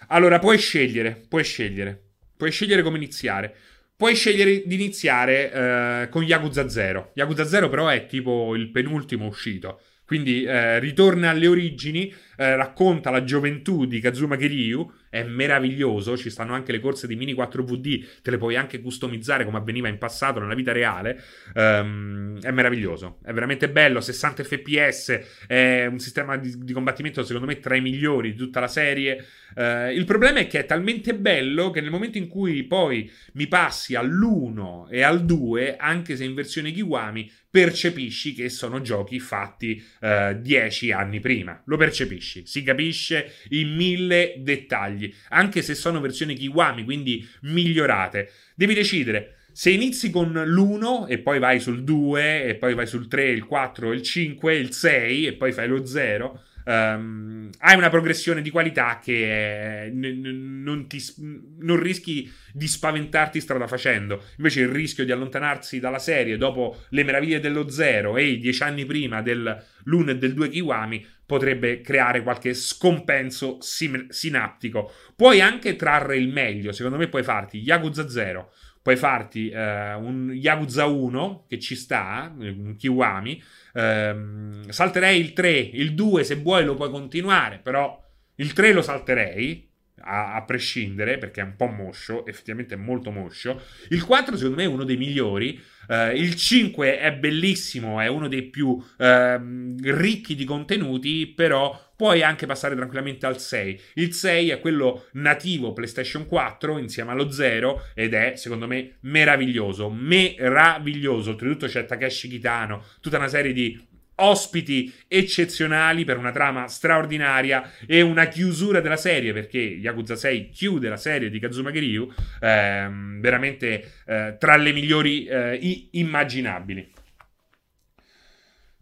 allora, puoi scegliere, puoi scegliere. Puoi scegliere come iniziare. Puoi scegliere di iniziare eh, con Yakuza 0. Yakuza 0 però è tipo il penultimo uscito. Quindi eh, ritorna alle origini, eh, racconta la gioventù di Kazuma Kiryu, è meraviglioso, ci stanno anche le corse di Mini 4VD, te le puoi anche customizzare come avveniva in passato nella vita reale, um, è meraviglioso, è veramente bello, 60 fps, è un sistema di, di combattimento secondo me tra i migliori di tutta la serie, uh, il problema è che è talmente bello che nel momento in cui poi mi passi all'1 e al 2, anche se in versione Kiwami, percepisci che sono giochi fatti uh, dieci anni prima. Lo percepisci, si capisce in mille dettagli, anche se sono versioni Kiwami, quindi migliorate. Devi decidere se inizi con l'1 e poi vai sul 2 e poi vai sul 3, il 4, il 5, il 6 e poi fai lo 0 um, hai una progressione di qualità che è, n- non, ti, non rischi di spaventarti strada facendo. Invece il rischio di allontanarsi dalla serie dopo le meraviglie dello zero e i dieci anni prima dell'1 e del 2 Kiwami potrebbe creare qualche scompenso sim- sinaptico. Puoi anche trarre il meglio, secondo me puoi farti Yakuza 0, puoi farti uh, un Yakuza 1 che ci sta, un Kiwami, Ehm, salterei il 3, il 2 se vuoi lo puoi continuare, però il 3 lo salterei. A, a, prescindere perché è un po' moscio, effettivamente è molto moscio. Il 4 secondo me è uno dei migliori. Uh, il 5 è bellissimo, è uno dei più uh, ricchi di contenuti, però puoi anche passare tranquillamente al 6. Il 6 è quello nativo PlayStation 4 insieme allo 0 ed è secondo me meraviglioso, meraviglioso. Oltretutto c'è Takeshi Kitano, tutta una serie di ospiti eccezionali per una trama straordinaria e una chiusura della serie perché Yakuza 6 chiude la serie di Kazuma Kiryu ehm, veramente eh, tra le migliori eh, immaginabili.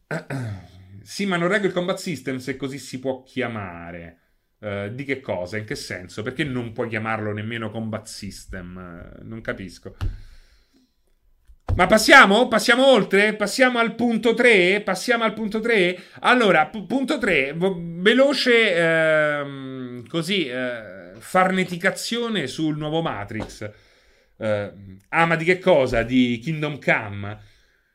Sì, ma non reggo il combat system se così si può chiamare. Uh, di che cosa? In che senso? Perché non puoi chiamarlo nemmeno combat system? Non capisco. Ma passiamo? Passiamo oltre? Passiamo al punto 3? Passiamo al punto 3? Allora, p- punto 3, veloce ehm, così eh, farneticazione sul nuovo Matrix. Eh, ah, ma di che cosa? Di Kingdom Come?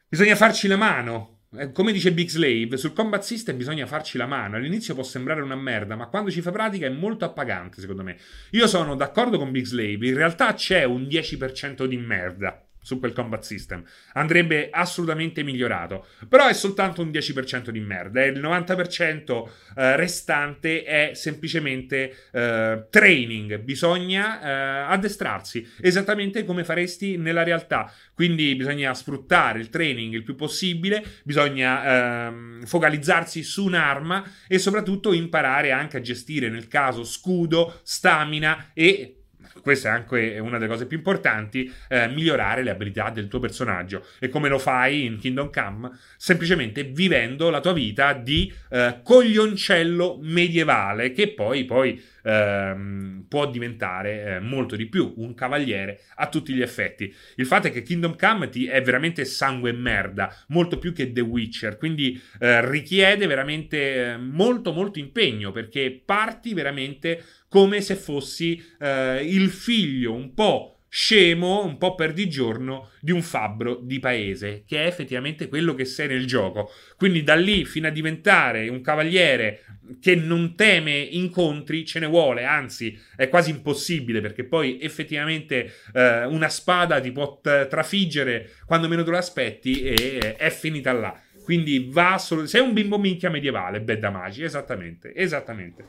Bisogna farci la mano. Eh, come dice Big Slave, sul combat system bisogna farci la mano. All'inizio può sembrare una merda, ma quando ci fa pratica è molto appagante, secondo me. Io sono d'accordo con Big Slave, in realtà c'è un 10% di merda su quel combat system. Andrebbe assolutamente migliorato. Però è soltanto un 10% di merda. E il 90% eh, restante è semplicemente eh, training. Bisogna eh, addestrarsi esattamente come faresti nella realtà. Quindi bisogna sfruttare il training il più possibile, bisogna ehm, focalizzarsi su un'arma e soprattutto imparare anche a gestire nel caso scudo, stamina e questa è anche una delle cose più importanti, eh, migliorare le abilità del tuo personaggio. E come lo fai in Kingdom Come? Semplicemente vivendo la tua vita di eh, coglioncello medievale che poi, poi ehm, può diventare eh, molto di più un cavaliere a tutti gli effetti. Il fatto è che Kingdom Come ti è veramente sangue e merda, molto più che The Witcher, quindi eh, richiede veramente eh, molto molto impegno perché parti veramente come se fossi eh, il figlio un po' scemo, un po' perdigiorno di un fabbro di paese, che è effettivamente quello che sei nel gioco. Quindi da lì fino a diventare un cavaliere che non teme incontri, ce ne vuole, anzi è quasi impossibile perché poi effettivamente eh, una spada ti può t- trafiggere quando meno te lo aspetti e è finita là. Quindi va solo... Sei un bimbo minchia medievale, Bedda Magi, esattamente, esattamente.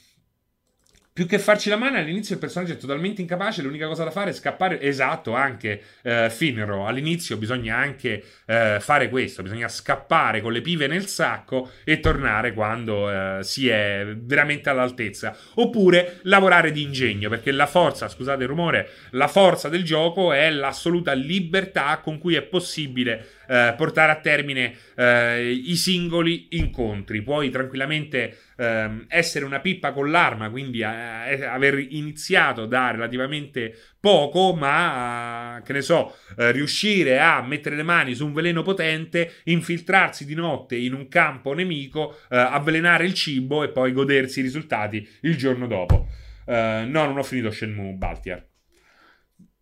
più che farci la mano all'inizio il personaggio è totalmente incapace, l'unica cosa da fare è scappare. Esatto, anche eh, Finro. All'inizio bisogna anche eh, fare questo, bisogna scappare con le pive nel sacco e tornare quando eh, si è veramente all'altezza. Oppure lavorare di ingegno, perché la forza, scusate il rumore, la forza del gioco è l'assoluta libertà con cui è possibile eh, portare a termine eh, i singoli incontri. Puoi tranquillamente ehm, essere una pippa con l'arma, quindi eh, aver iniziato da relativamente poco, ma che ne so, eh, riuscire a mettere le mani su un veleno potente, infiltrarsi di notte in un campo nemico, eh, avvelenare il cibo e poi godersi i risultati il giorno dopo. No, non ho finito Shenmue Baltiar.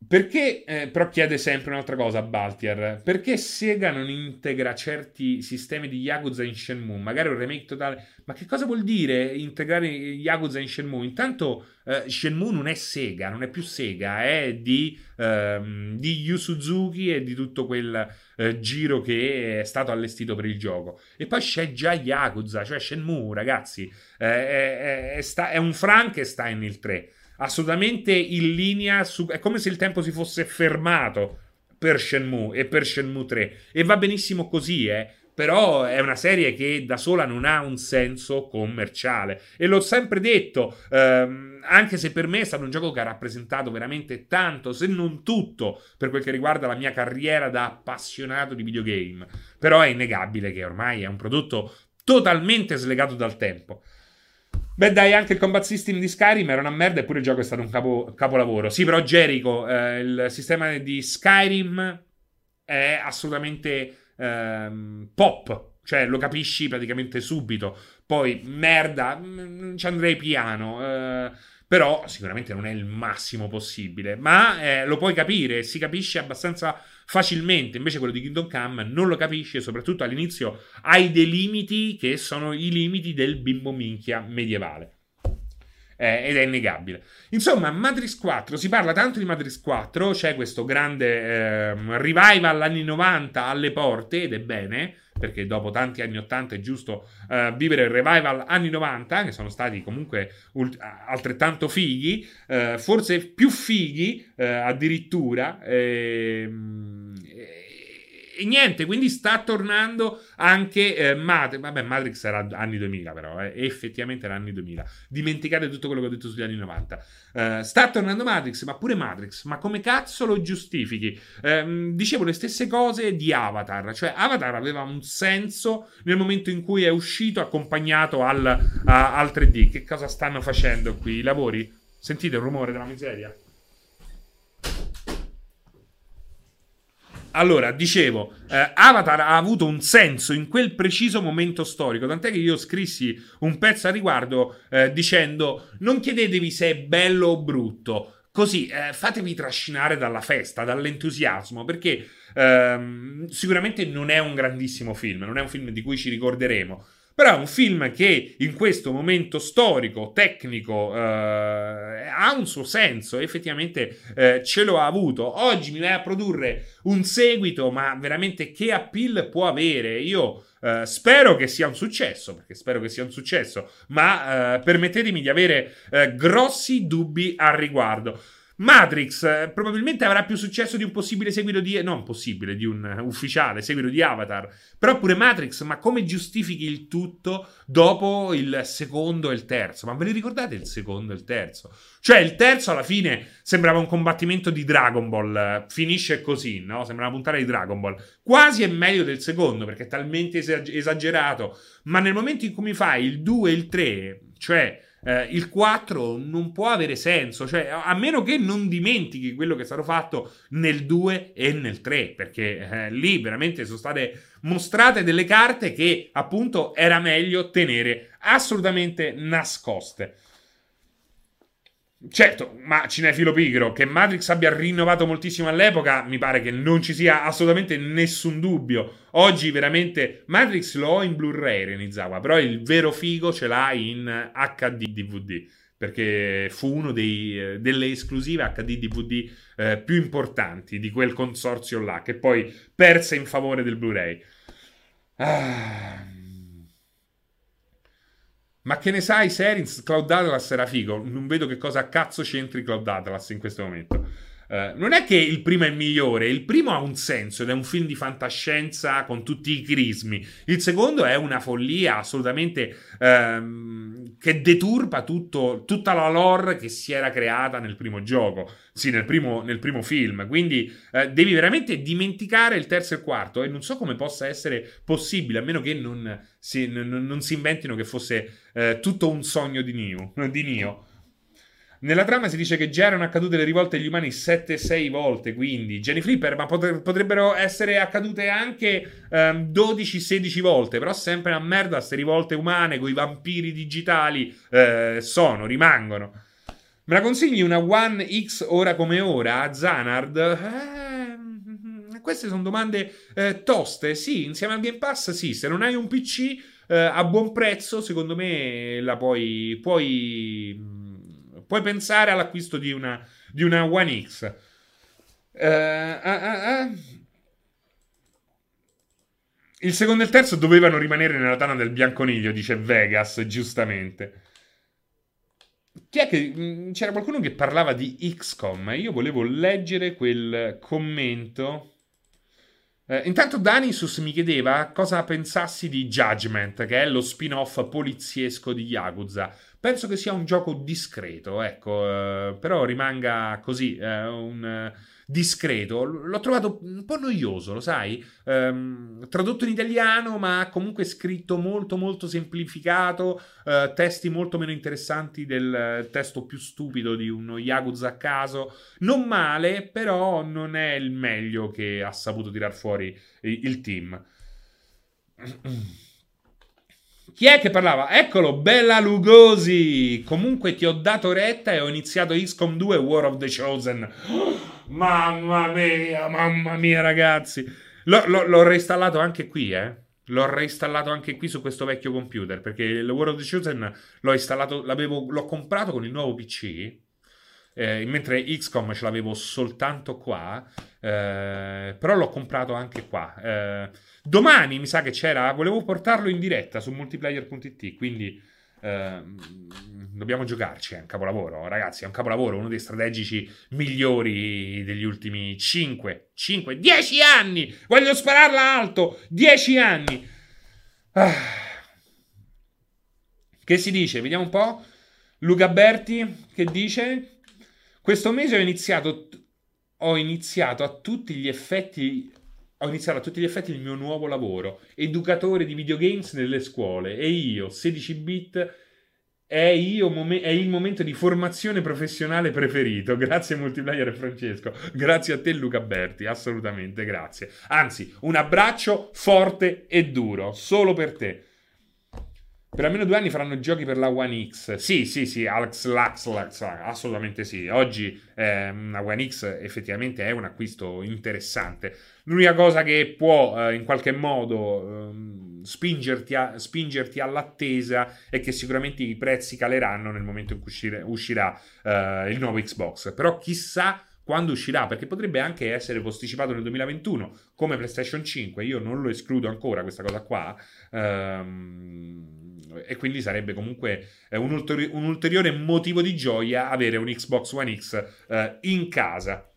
Perché, eh, però chiede sempre un'altra cosa a Baltier, perché Sega non integra certi sistemi di Yakuza in Shenmue? Magari un remake totale. Ma che cosa vuol dire integrare Yakuza in Shenmue? Intanto eh, Shenmue non è Sega, non è più Sega, è di, ehm, di Yu Suzuki e di tutto quel eh, giro che è stato allestito per il gioco. E poi c'è già Yakuza, cioè Shenmue, ragazzi, eh, è, è, sta, è un Frankenstein il 3 assolutamente in linea su... è come se il tempo si fosse fermato per Shenmue e per Shenmue 3 e va benissimo così eh. Però è una serie che da sola non ha un senso commerciale. E l'ho sempre detto ehm, anche se per me è stato un gioco che ha rappresentato veramente tanto se non tutto per quel che riguarda la mia carriera da appassionato di videogame. Però è innegabile che ormai è un prodotto totalmente slegato dal tempo Beh, dai, anche il combat system di Skyrim era una merda, eppure il gioco è stato un capo, capolavoro. Sì, però Jericho, eh, il sistema di Skyrim è assolutamente ehm, pop, cioè lo capisci praticamente subito. Poi, merda, mm, ci andrei piano. Eh, però sicuramente non è il massimo possibile, ma eh, lo puoi capire, si capisce abbastanza facilmente, invece quello di Kingdom Come non lo capisci e soprattutto all'inizio hai dei limiti che sono i limiti del bimbo minchia medievale. Eh, ed è innegabile. Insomma, Matrix 4, si parla tanto di Matrix 4, c'è questo grande eh, revival anni 90 alle porte ed è bene perché dopo tanti anni 80 è giusto uh, vivere il revival anni 90, che sono stati comunque ult- altrettanto fighi, uh, forse più fighi uh, addirittura. Ehm, e niente, quindi sta tornando anche eh, Matrix. Vabbè, Matrix era anni 2000, però, eh, effettivamente era anni 2000. Dimenticate tutto quello che ho detto sugli anni 90. Uh, sta tornando Matrix, ma pure Matrix, ma come cazzo lo giustifichi? Uh, dicevo le stesse cose di Avatar, cioè Avatar aveva un senso nel momento in cui è uscito accompagnato al, a, al 3D. Che cosa stanno facendo qui? I lavori? Sentite il rumore della miseria? Allora, dicevo, eh, Avatar ha avuto un senso in quel preciso momento storico, tant'è che io scrissi un pezzo a riguardo eh, dicendo non chiedetevi se è bello o brutto, così eh, fatevi trascinare dalla festa, dall'entusiasmo, perché ehm, sicuramente non è un grandissimo film, non è un film di cui ci ricorderemo, però è un film che in questo momento storico, tecnico, eh, ha un suo senso, effettivamente eh, ce l'ho avuto. Oggi mi vai a produrre un seguito, ma veramente che appeal può avere? Io eh, spero che sia un successo, perché spero che sia un successo, ma eh, permettetemi di avere eh, grossi dubbi al riguardo. Matrix eh, probabilmente avrà più successo di un possibile seguito di. Non possibile, di un ufficiale seguito di Avatar. Però pure Matrix, ma come giustifichi il tutto dopo il secondo e il terzo? Ma ve li ricordate il secondo e il terzo? Cioè, il terzo alla fine sembrava un combattimento di Dragon Ball. Finisce così, no? Sembra una puntata di Dragon Ball. Quasi è meglio del secondo perché è talmente esagerato. Ma nel momento in cui mi fai il 2 e il 3, cioè eh, il 4 non può avere senso, cioè a meno che non dimentichi quello che è stato fatto nel 2 e nel 3, perché eh, lì veramente sono state mostrate delle carte che appunto era meglio tenere assolutamente nascoste. Certo, ma cinefilo pigro, che Matrix abbia rinnovato moltissimo all'epoca, mi pare che non ci sia assolutamente nessun dubbio. Oggi veramente Matrix lo ho in Blu-ray Renizawa, però il vero figo ce l'ha in HD DVD, perché fu uno dei, delle esclusive HD DVD eh, più importanti di quel consorzio là, che poi perse in favore del Blu-ray. Ah... Ma che ne sai, Serins, Cloud Atlas era figo. Non vedo che cosa cazzo c'entri Cloud Atlas in questo momento. Uh, non è che il primo è il migliore, il primo ha un senso ed è un film di fantascienza con tutti i crismi. Il secondo è una follia assolutamente uh, che deturpa tutto, tutta la lore che si era creata nel primo gioco, sì, nel primo, nel primo film. Quindi uh, devi veramente dimenticare il terzo e il quarto e non so come possa essere possibile, a meno che non si, non, non si inventino che fosse eh, tutto un sogno di Neo. Di Neo. Nella trama si dice che già erano accadute le rivolte agli umani 7-6 volte, quindi Jenny Flipper, ma potrebbero essere accadute anche um, 12-16 volte, però sempre una merda queste rivolte umane con i vampiri digitali eh, sono, rimangono. Me la consigli una One X ora come ora, Zanard? Eh, queste sono domande eh, toste, sì, insieme al Game Pass, sì, se non hai un PC eh, a buon prezzo, secondo me la puoi, puoi puoi pensare all'acquisto di una, di una One X. Uh, uh, uh, il secondo e il terzo dovevano rimanere nella tana del bianconiglio, dice Vegas, giustamente. Chi è che. Mm, c'era qualcuno che parlava di XCOM. Io volevo leggere quel commento. Eh, intanto Danisus mi chiedeva cosa pensassi di Judgment, che è lo spin-off poliziesco di Yakuza. Penso che sia un gioco discreto, ecco, eh, però rimanga così, eh, un eh, discreto. L'ho trovato un po' noioso, lo sai? Ehm, tradotto in italiano, ma comunque scritto molto molto semplificato, eh, testi molto meno interessanti del testo più stupido di uno Yakuza a caso. Non male, però non è il meglio che ha saputo tirar fuori il team. Chi è che parlava? Eccolo, Bella Lugosi. Comunque ti ho dato retta e ho iniziato XCOM 2 War of the Chosen. Oh, mamma mia, mamma mia, ragazzi. L'ho, l'ho, l'ho reinstallato anche qui, eh. L'ho reinstallato anche qui su questo vecchio computer perché il War of the Chosen l'ho installato, l'ho comprato con il nuovo PC. Eh, mentre XCOM ce l'avevo soltanto qua, eh, però l'ho comprato anche qua. Eh, Domani mi sa che c'era, volevo portarlo in diretta su multiplayer.it, quindi eh, dobbiamo giocarci, è un capolavoro, ragazzi, è un capolavoro, uno dei strategici migliori degli ultimi 5, 5, 10 anni! Voglio spararla alto! 10 anni! Ah. Che si dice? Vediamo un po'. Luca Berti che dice: Questo mese ho iniziato, ho iniziato a tutti gli effetti ho iniziato a tutti gli effetti il mio nuovo lavoro, educatore di videogames nelle scuole e io, 16 bit, è, io, è, il momento di formazione professionale preferito. Grazie Multiplayer Francesco, grazie a te Luca Berti, assolutamente grazie. Anzi, un abbraccio forte e duro, solo per te. Per almeno due anni faranno giochi per la One X. Sì, sì, sì, Alex Lax, Lax assolutamente sì. Oggi eh, One X effettivamente è un acquisto interessante. L'unica cosa che può eh, in qualche modo eh, spingerti, a, spingerti, all'attesa è che sicuramente i prezzi caleranno nel momento in cui uscire, uscirà eh, il nuovo Xbox. Però chissà quando uscirà, perché potrebbe anche essere posticipato nel 2021 come PlayStation 5. Io non lo escludo ancora questa cosa qua. Ehm, e quindi sarebbe comunque eh, un, ulteri- un, ulteriore motivo di gioia avere un Xbox One X eh, in casa.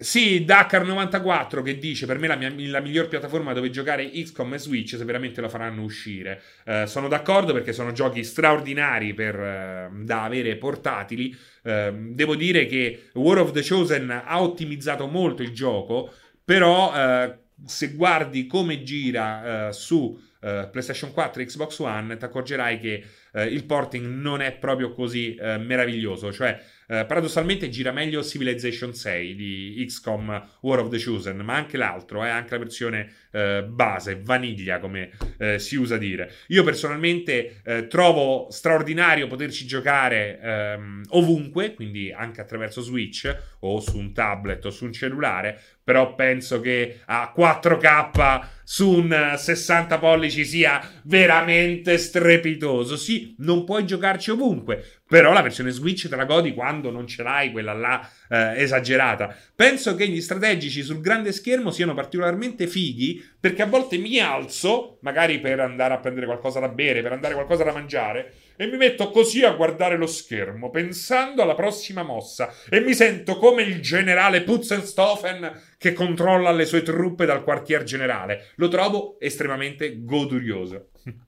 Sì, Dakar94 che dice per me la, mia, la, miglior piattaforma dove giocare XCOM e Switch se veramente lo faranno uscire. Uh, sono d'accordo perché sono giochi straordinari per, uh, da avere portatili. Uh, devo dire che War of the Chosen ha ottimizzato molto il gioco, però se guardi come gira su PlayStation 4 e Xbox One ti accorgerai che il porting non è proprio così meraviglioso. Cioè eh, paradossalmente gira meglio Civilization 6 di XCOM War of the Chosen, ma anche l'altro, eh, anche la versione eh, base, vaniglia come eh, si usa dire. Io personalmente eh, trovo straordinario poterci giocare ehm, ovunque, quindi anche attraverso Switch o su un tablet o su un cellulare, però penso che a 4K su un 60 pollici sia veramente strepitoso. Sì, non puoi giocarci ovunque, però la versione Switch te la godi quando non ce l'hai quella là eh, esagerata. Penso che gli strategici sul grande schermo siano particolarmente fighi perché a volte mi alzo, magari per andare a prendere qualcosa da bere, per andare qualcosa da mangiare, e mi metto così a guardare lo schermo, pensando alla prossima mossa, e mi sento come il generale Putzenstoffen che controlla le sue truppe dal quartier generale. Lo trovo estremamente godurioso.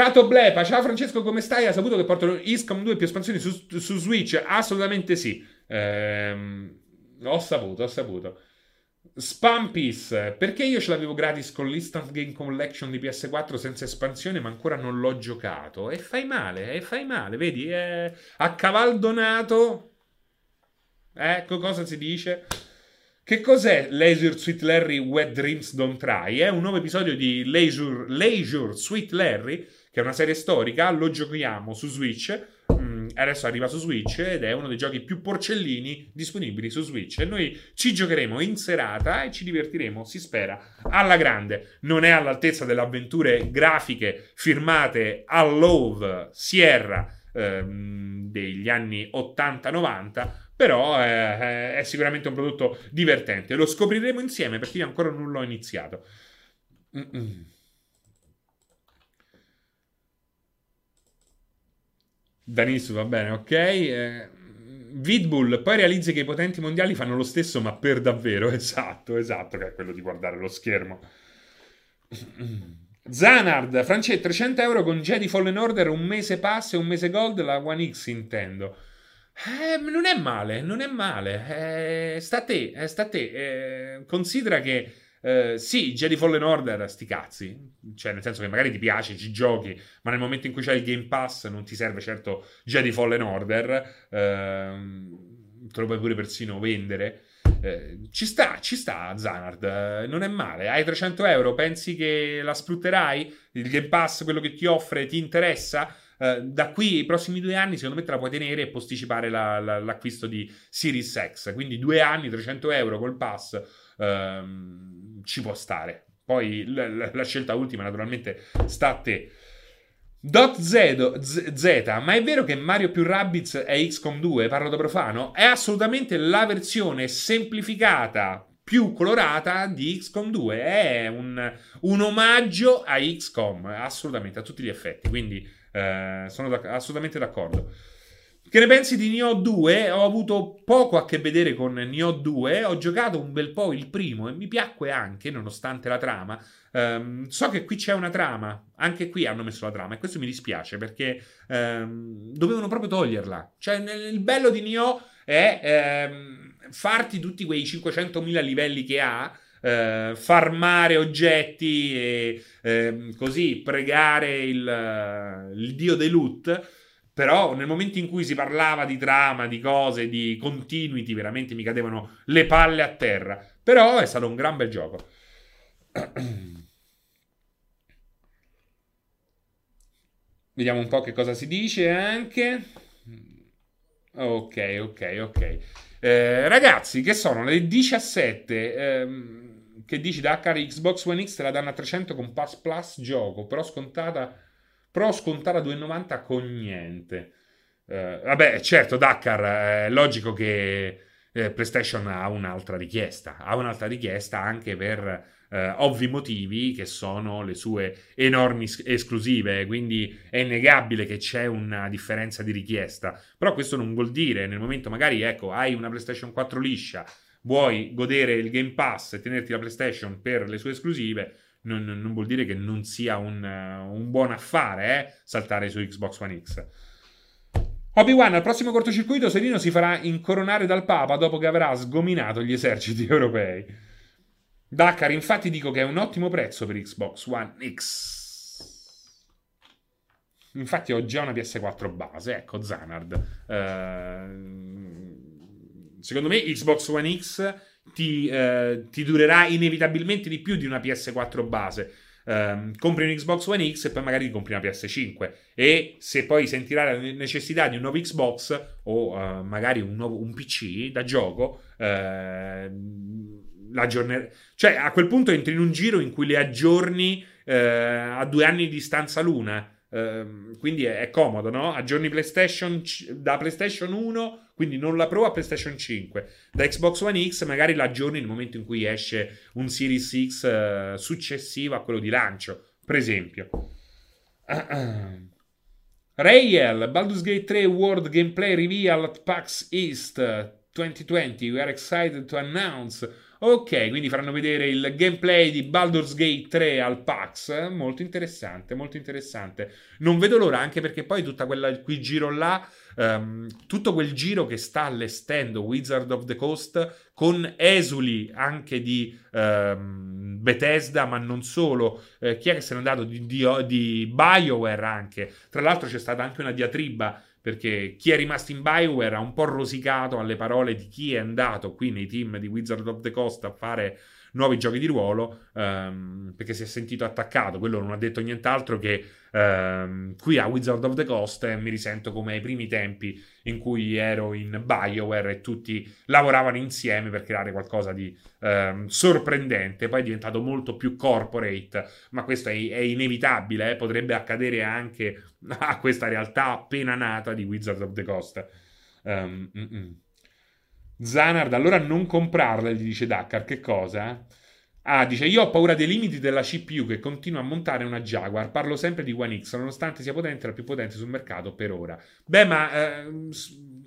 Cato Blepa, ciao Francesco, come stai? Hai saputo che portano ISCOM 2 più espansioni su, su Switch? Assolutamente sì. Ehm, ho saputo, ho saputo. Spampis, perché io ce l'avevo gratis con l'Instant Game Collection di PS4 senza espansione, ma ancora non l'ho giocato? E fai male, e fai male, vedi? È a cavaldonato. Ecco cosa si dice. Che cos'è Leisure Sweet Larry Wet Dreams Don't Try? È un nuovo episodio di Leisure, Leisure Sweet Larry che è una serie storica, lo giochiamo su Switch. Mm, adesso arriva su Switch ed è uno dei giochi più porcellini disponibili su Switch. E noi ci giocheremo in serata e ci divertiremo, si spera, alla grande. Non è all'altezza delle avventure grafiche firmate a Love Sierra ehm, degli anni 80-90, però è, è, sicuramente un prodotto divertente. Lo scopriremo insieme perché io ancora non l'ho iniziato. Mm-mm. Danissimo, va bene, ok. Eh, Vidbull, poi realizzi che i potenti mondiali fanno lo stesso, ma per davvero. Esatto, esatto, che è quello di guardare lo schermo. Zanard, Francesco, 300 euro con Jedi Fallen Order, un mese pass e un mese gold, la One X intendo. Eh, non è male, non è male. Eh, sta a te, eh, sta a te. Eh, considera che eh, sì, Jedi Fallen Order, sti cazzi. Cioè, nel senso che magari ti piace, ci giochi, ma nel momento in cui c'hai il Game Pass non ti serve certo Jedi Fallen Order. Ehm, te lo puoi pure persino vendere. Eh, ci sta, ci sta Zanard, eh, non è male. Hai 300 euro, pensi che la sfrutterai? Il Game Pass, quello che ti offre, ti interessa? Uh, da qui ai prossimi due anni, secondo me, te la puoi tenere e posticipare la, la, l'acquisto di Series X. Quindi due anni, 300 euro col pass. Um, ci può stare. Poi la, la scelta ultima, naturalmente, sta a te. Dot Z, Z, ma è vero che Mario più Rabbids è XCOM 2? Parlo da profano? È assolutamente la versione semplificata, più colorata di XCOM 2. È un, un omaggio a XCOM, assolutamente, a tutti gli effetti. Quindi eh, sono da, assolutamente d'accordo. Che ne pensi di Nioh 2? Ho avuto poco a che vedere con Nioh 2, ho giocato un bel po' il primo e mi piacque anche, nonostante la trama. Um, so che qui c'è una trama, anche qui hanno messo la trama e questo mi dispiace perché um, dovevano proprio toglierla. Cioè, il bello di Nioh è um, farti tutti quei 500.000 livelli che ha. Uh, farmare oggetti e uh, così pregare il, uh, il dio dei loot però nel momento in cui si parlava di trama, di cose, di continuity, veramente mi cadevano le palle a terra. Però è stato un gran bel gioco. Vediamo un po' che cosa si dice anche. Ok, ok, ok. Eh, ragazzi, che sono le 17. Ehm, che dici da Xbox One X te la danno a 300 con Pass Plus gioco, però scontata Pro scontata 2,90 con niente. Uh, vabbè, certo, Dakar, è logico che eh, PlayStation ha un'altra richiesta. Ha un'altra richiesta anche per eh, ovvi motivi che sono le sue enormi esclusive, quindi è innegabile che c'è una differenza di richiesta. Però questo non vuol dire nel momento magari, ecco, hai una PlayStation 4 liscia, vuoi godere il Game Pass e tenerti la PlayStation per le sue esclusive, non, non vuol dire che non sia un, un buon affare eh, saltare su Xbox One X. Obi-Wan al prossimo cortocircuito Serino si farà incoronare dal Papa dopo che avrà sgominato gli eserciti europei. Dakar, infatti dico che è un ottimo prezzo per Xbox One X. Infatti ho già una PS4 base, ecco Zanard. Uh, secondo me Xbox One X ti, uh, ti durerà inevitabilmente di più di una PS4 base. Um, compri un Xbox One X e poi magari compri una PS5 e se poi sentirai la necessità di un nuovo Xbox o uh, magari un, nuovo, un PC da gioco uh, l'aggiorner- cioè a quel punto entri in un giro in cui le aggiorni uh, a due anni di distanza l'una. Uh, quindi è, è, comodo, no? Aggiorni PlayStation da PlayStation 1, quindi non la Pro a PlayStation 5. Da Xbox One X magari la aggiorni nel momento in cui esce un Series X uh, successivo a quello di lancio, per esempio. Rayel, Baldur's Gate 3 World Gameplay Reveal at PAX East 2020. We are excited to announce Ok, quindi faranno vedere il gameplay di Baldur's Gate 3 al PAX. Molto interessante, molto interessante. Non vedo l'ora, anche perché poi tutta quella, quel giro là, um, tutto quel giro che sta allestendo Wizard of the Coast con esuli anche di um, Bethesda, ma non solo. Eh, chi è che se n'è andato? Di, di, di BioWare anche. Tra l'altro c'è stata anche una diatriba perché chi è rimasto in Bioware ha un po' rosicato alle parole di chi è andato qui nei team di Wizard of the Coast a fare nuovi giochi di ruolo um, perché si è sentito attaccato. Quello non ha detto nient'altro che um, qui a Wizard of the Coast eh, mi risento come ai primi tempi in cui ero in BioWare e tutti lavoravano insieme per creare qualcosa di um, sorprendente. Poi è diventato molto più corporate, ma questo è, è inevitabile, eh? potrebbe accadere anche a questa realtà appena nata di Wizard of the Coast. Um, Zanard, allora non comprarla, gli dice Dakar. Che cosa? Ah, dice, io ho paura dei limiti della CPU che continua a montare una Jaguar. Parlo sempre di One X, nonostante sia potente, la più potente sul mercato per ora. Beh, ma... Eh,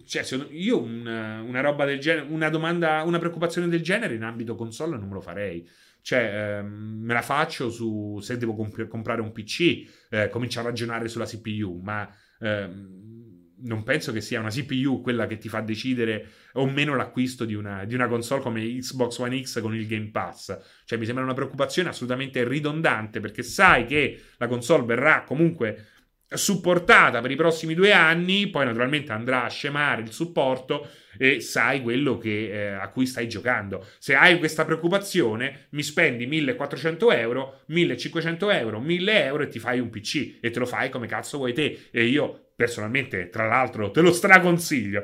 cioè, io una, una, roba del genere, una domanda, una preoccupazione del genere in ambito console non me lo farei. Cioè, ehm, me la faccio su se devo comp- comprare un PC, eh, comincio a ragionare sulla CPU, ma... Ehm, non penso che sia una CPU quella che ti fa decidere o meno l'acquisto di una, di una, console come Xbox One X con il Game Pass. Cioè, mi sembra una preoccupazione assolutamente ridondante perché sai che la console verrà comunque supportata per i prossimi due anni, poi naturalmente andrà a scemare il supporto e sai quello che, eh, a cui stai giocando. Se hai questa preoccupazione, mi spendi 1400 euro, 1500 euro, 1000 euro e ti fai un PC e te lo fai come cazzo vuoi te. E io personalmente, tra l'altro, te lo straconsiglio.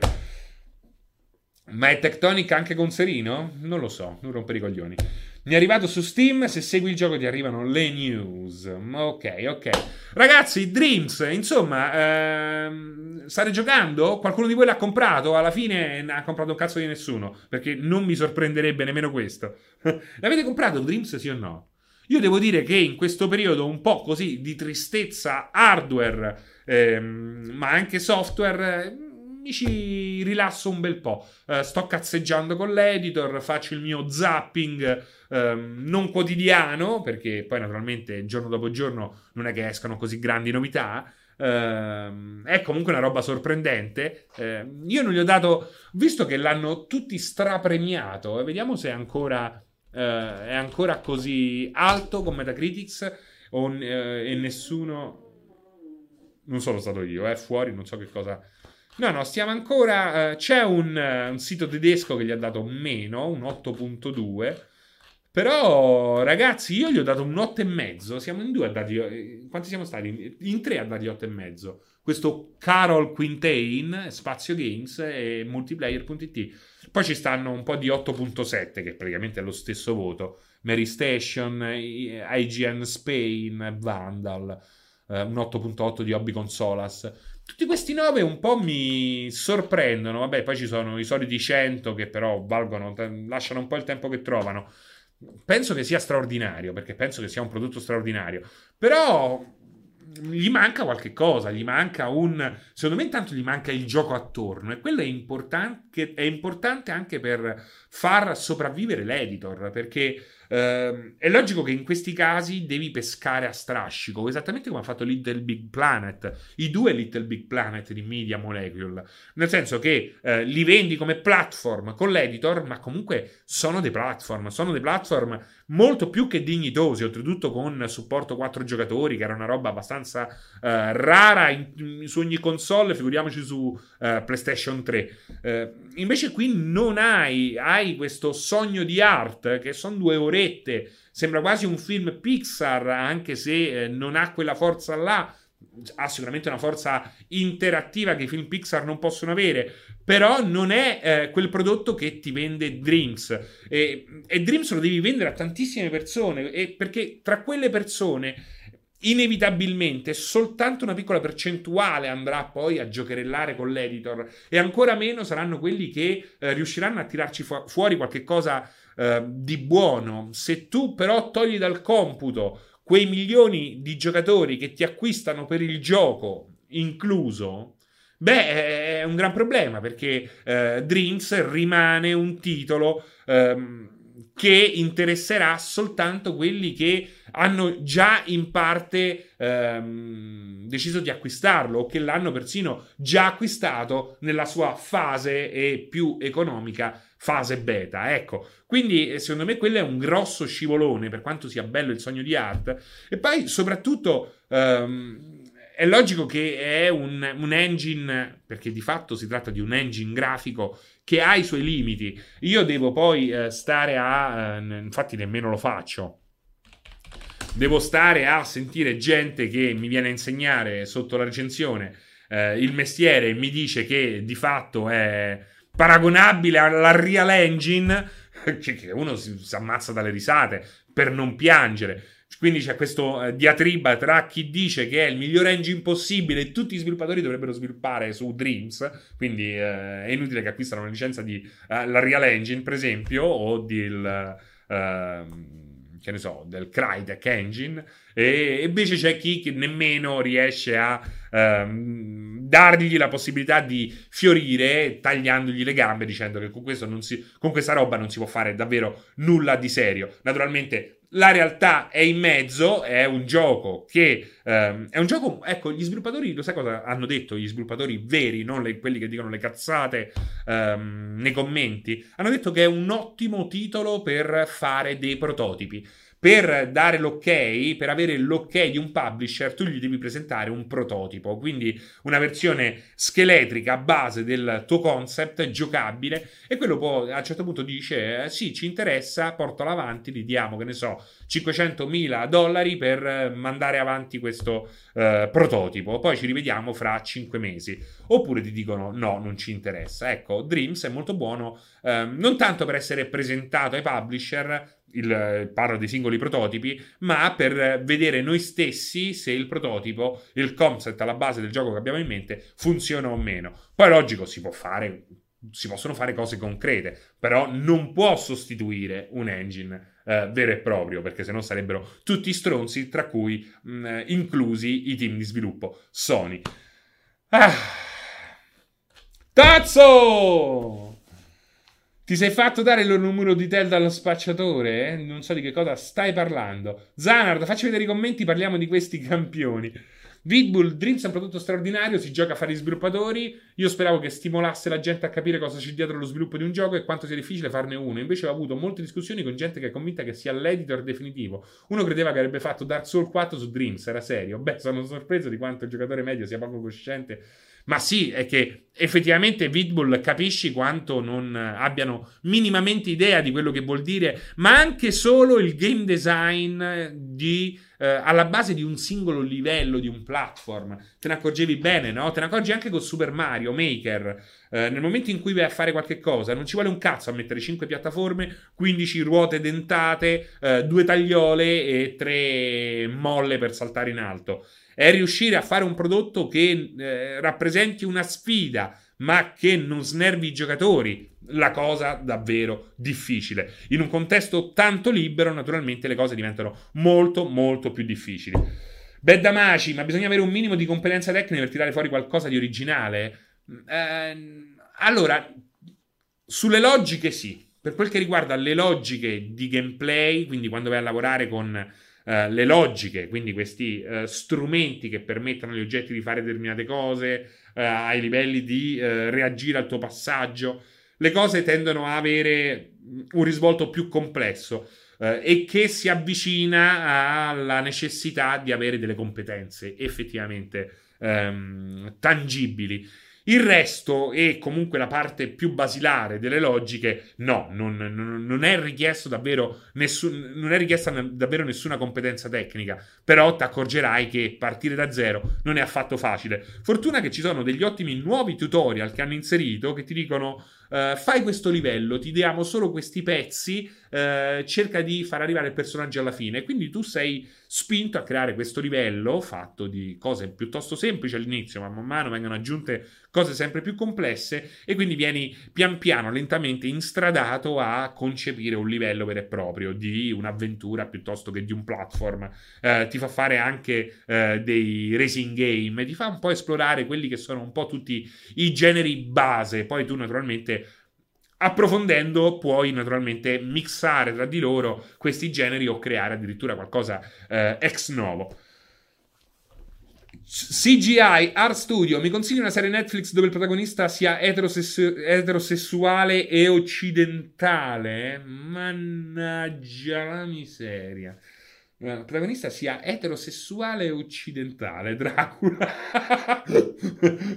Ma è Tectonic anche con Serino? Non lo so, non rompere i coglioni. Mi è arrivato su Steam, se segui il gioco ti arrivano le news. Ok, ok. Ragazzi, Dreams, insomma, ehm, state giocando? Qualcuno di voi l'ha comprato? Alla fine ha comprato un cazzo di nessuno, perché non mi sorprenderebbe nemmeno questo. L'avete comprato Dreams, sì o no? Io devo dire che in questo periodo un po' così di tristezza hardware, ehm, ma anche software, mi ci rilasso un bel po'. Uh, sto cazzeggiando con l'editor, faccio il mio zapping um, non quotidiano, perché poi naturalmente giorno dopo giorno non è che escano così grandi novità. Uh, è comunque una roba sorprendente. Uh, io non gli ho dato, visto che l'hanno tutti strapremiato, vediamo se ancora uh, è ancora così alto con Metacritics o, eh, e nessuno non sono stato io, è eh, fuori, non so che cosa. No, no, stiamo ancora. Uh, c'è un, uh, un, sito tedesco che gli ha dato meno, un 8.2. Però, ragazzi, io gli ho dato un 8,5. Siamo in due a dargli. Quanti siamo stati? In tre a dargli 8,5. Questo Carol Quintain, Spazio Games e Multiplayer.it. Poi ci stanno un po' di 8.7, che praticamente è lo stesso voto. Mary Station, IGN Spain, Vandal. eh, un 8.8 di Hobby Consolas. Tutti questi 9 un po' mi sorprendono. Vabbè, poi ci sono i soliti 100 che però valgono, lasciano un po' il tempo che trovano. Penso che sia straordinario, perché penso che sia un prodotto straordinario. Però gli manca qualche cosa, gli manca un... Secondo me intanto gli manca il gioco attorno e quello è, importante, è importante anche per far sopravvivere l'editor, perché Uh, è logico che in questi casi devi pescare a strascico, esattamente come ha fatto Little Big Planet, i due Little Big Planet di Media Molecule, nel senso che uh, li vendi come platform con l'editor, ma comunque sono dei platform, sono dei platform molto più che dignitosi, oltretutto con supporto 4 giocatori, che era una roba abbastanza uh, rara in, su ogni console, figuriamoci su PlayStation 3. invece qui non hai, hai questo sogno di art, che sono due ore virgolette, sembra quasi un film Pixar, anche se eh, non ha quella forza là. Ha sicuramente una forza interattiva che i film Pixar non possono avere, però non è eh, quel prodotto che ti vende Dreams. E, e, Dreams lo devi vendere a tantissime persone, e perché tra quelle persone inevitabilmente soltanto una piccola percentuale andrà poi a giocherellare con l'editor e ancora meno saranno quelli che eh, riusciranno a tirarci fu- fuori qualche cosa eh, di buono. Se tu però togli dal computo quei milioni di giocatori che ti acquistano per il gioco incluso, beh, è un gran problema perché eh, Dreams rimane un titolo ehm, che interesserà soltanto quelli che hanno già in parte ehm, deciso di acquistarlo o che l'hanno persino già acquistato nella sua fase e più economica fase beta. Ecco, quindi eh, secondo me quello è un grosso scivolone per quanto sia bello il sogno di Art. E poi soprattutto ehm, è logico che è un, un, engine, perché di fatto si tratta di un engine grafico che ha i suoi limiti. Io devo poi eh, stare a... Eh, infatti nemmeno lo faccio. Devo stare a sentire gente che mi viene a insegnare sotto la recensione eh, il mestiere e mi dice che di fatto è paragonabile alla Real Engine, che uno si, si ammazza dalle risate per non piangere. Quindi c'è questo eh, diatriba tra chi dice che è il miglior engine possibile e tutti gli sviluppatori dovrebbero sviluppare su Dreams, quindi eh, è inutile che acquistano una licenza di uh, la Real Engine, per esempio, o del, uh, che ne so, del Crytek Engine, e invece c'è chi che nemmeno riesce a uh, dargli la possibilità di fiorire tagliandogli le gambe dicendo che con, si, con questa roba non si può fare davvero nulla di serio. Naturalmente la realtà è in mezzo, è un gioco che um, è un gioco, ecco, gli sviluppatori, lo sai cosa hanno detto gli sviluppatori veri, non le, quelli che dicono le cazzate um, nei commenti, hanno detto che è un ottimo titolo per fare dei prototipi per dare l'ok, per avere l'ok di un publisher, tu gli devi presentare un prototipo, quindi una versione scheletrica a base del tuo concept giocabile e quello poi a un certo punto dice eh, sì, ci interessa, portalo avanti, gli diamo, che ne so, 500.000 dollari per mandare avanti questo eh, prototipo, poi ci rivediamo fra 5 mesi. Oppure ti dicono no, non ci interessa. Ecco, Dreams è molto buono eh, non tanto per essere presentato ai publisher, il, parlo dei singoli prototipi, ma per vedere noi stessi se il prototipo, il concept alla base del gioco che abbiamo in mente funziona o meno. Poi logico, si può fare, si possono fare cose concrete, però non può sostituire un engine eh, vero e proprio, perché sennò sarebbero tutti stronzi, tra cui mh, inclusi i team di sviluppo Sony. Ah. Tazzo! Ti sei fatto dare il numero di tel dallo spacciatore? Eh? Non so di che cosa stai parlando. Zanard, facci vedere i commenti, parliamo di questi campioni. Vidbull Dreams è un prodotto straordinario, si gioca a fare gli sviluppatori. Io speravo che stimolasse la gente a capire cosa c'è dietro lo sviluppo di un gioco e quanto sia difficile farne uno. Invece ho avuto molte discussioni con gente che è convinta che sia l'editor definitivo. Uno credeva che avrebbe fatto Dark Souls 4 su Dreams, era serio. Beh, sono sorpreso di quanto il giocatore medio sia poco cosciente ma sì, è che effettivamente Vidbull capisci quanto non abbiano minimamente idea di quello che vuol dire, ma anche solo il game design di, eh, alla base di un singolo livello di un platform. Te ne accorgevi bene, no? Te ne accorgi anche con Super Mario Maker. Eh, nel momento in cui vai a fare qualche cosa, non ci vuole un cazzo a mettere 5 piattaforme, 15 ruote dentate, eh, 2 tagliole e 3 molle per saltare in alto è riuscire a fare un prodotto che eh, rappresenti una sfida, ma che non snervi i giocatori. La cosa davvero difficile. In un contesto tanto libero, naturalmente le cose diventano molto, molto più difficili. Bedamaci, ma bisogna avere un minimo di competenza tecnica per tirare fuori qualcosa di originale? Eh, allora, sulle logiche sì. Per quel che riguarda le logiche di gameplay, quindi quando vai a lavorare con eh, le logiche, quindi questi uh, strumenti che permettono agli oggetti di fare determinate cose, uh, ai livelli di reagire al tuo passaggio, le cose tendono a avere un risvolto più complesso e che si avvicina alla necessità di avere delle competenze effettivamente um, tangibili. Il resto e comunque la parte più basilare delle logiche, no, non, non, è, nessun, non è richiesta davvero nessuna competenza tecnica, però ti accorgerai che partire da zero non è affatto facile. Fortuna che ci sono degli ottimi nuovi tutorial che hanno inserito che ti dicono Uh, fai questo livello, ti diamo solo questi pezzi, uh, cerca di far arrivare il personaggio alla fine. Quindi tu sei spinto a creare questo livello fatto di cose piuttosto semplici all'inizio, ma man mano vengono aggiunte cose sempre più complesse e quindi vieni pian piano, lentamente instradato a concepire un livello vero e proprio di un'avventura piuttosto che di un platform. Uh, ti fa fare anche dei racing game, ti fa un po' esplorare quelli che sono un po' tutti i generi base. Poi tu naturalmente approfondendo puoi naturalmente mixare tra di loro questi generi o creare addirittura qualcosa eh, ex novo. CGI Art Studio mi consigli una serie Netflix dove il protagonista sia eterosessu- eterosessuale e occidentale? Mannaggia la miseria. Eh, il protagonista sia eterosessuale e occidentale, Dracula,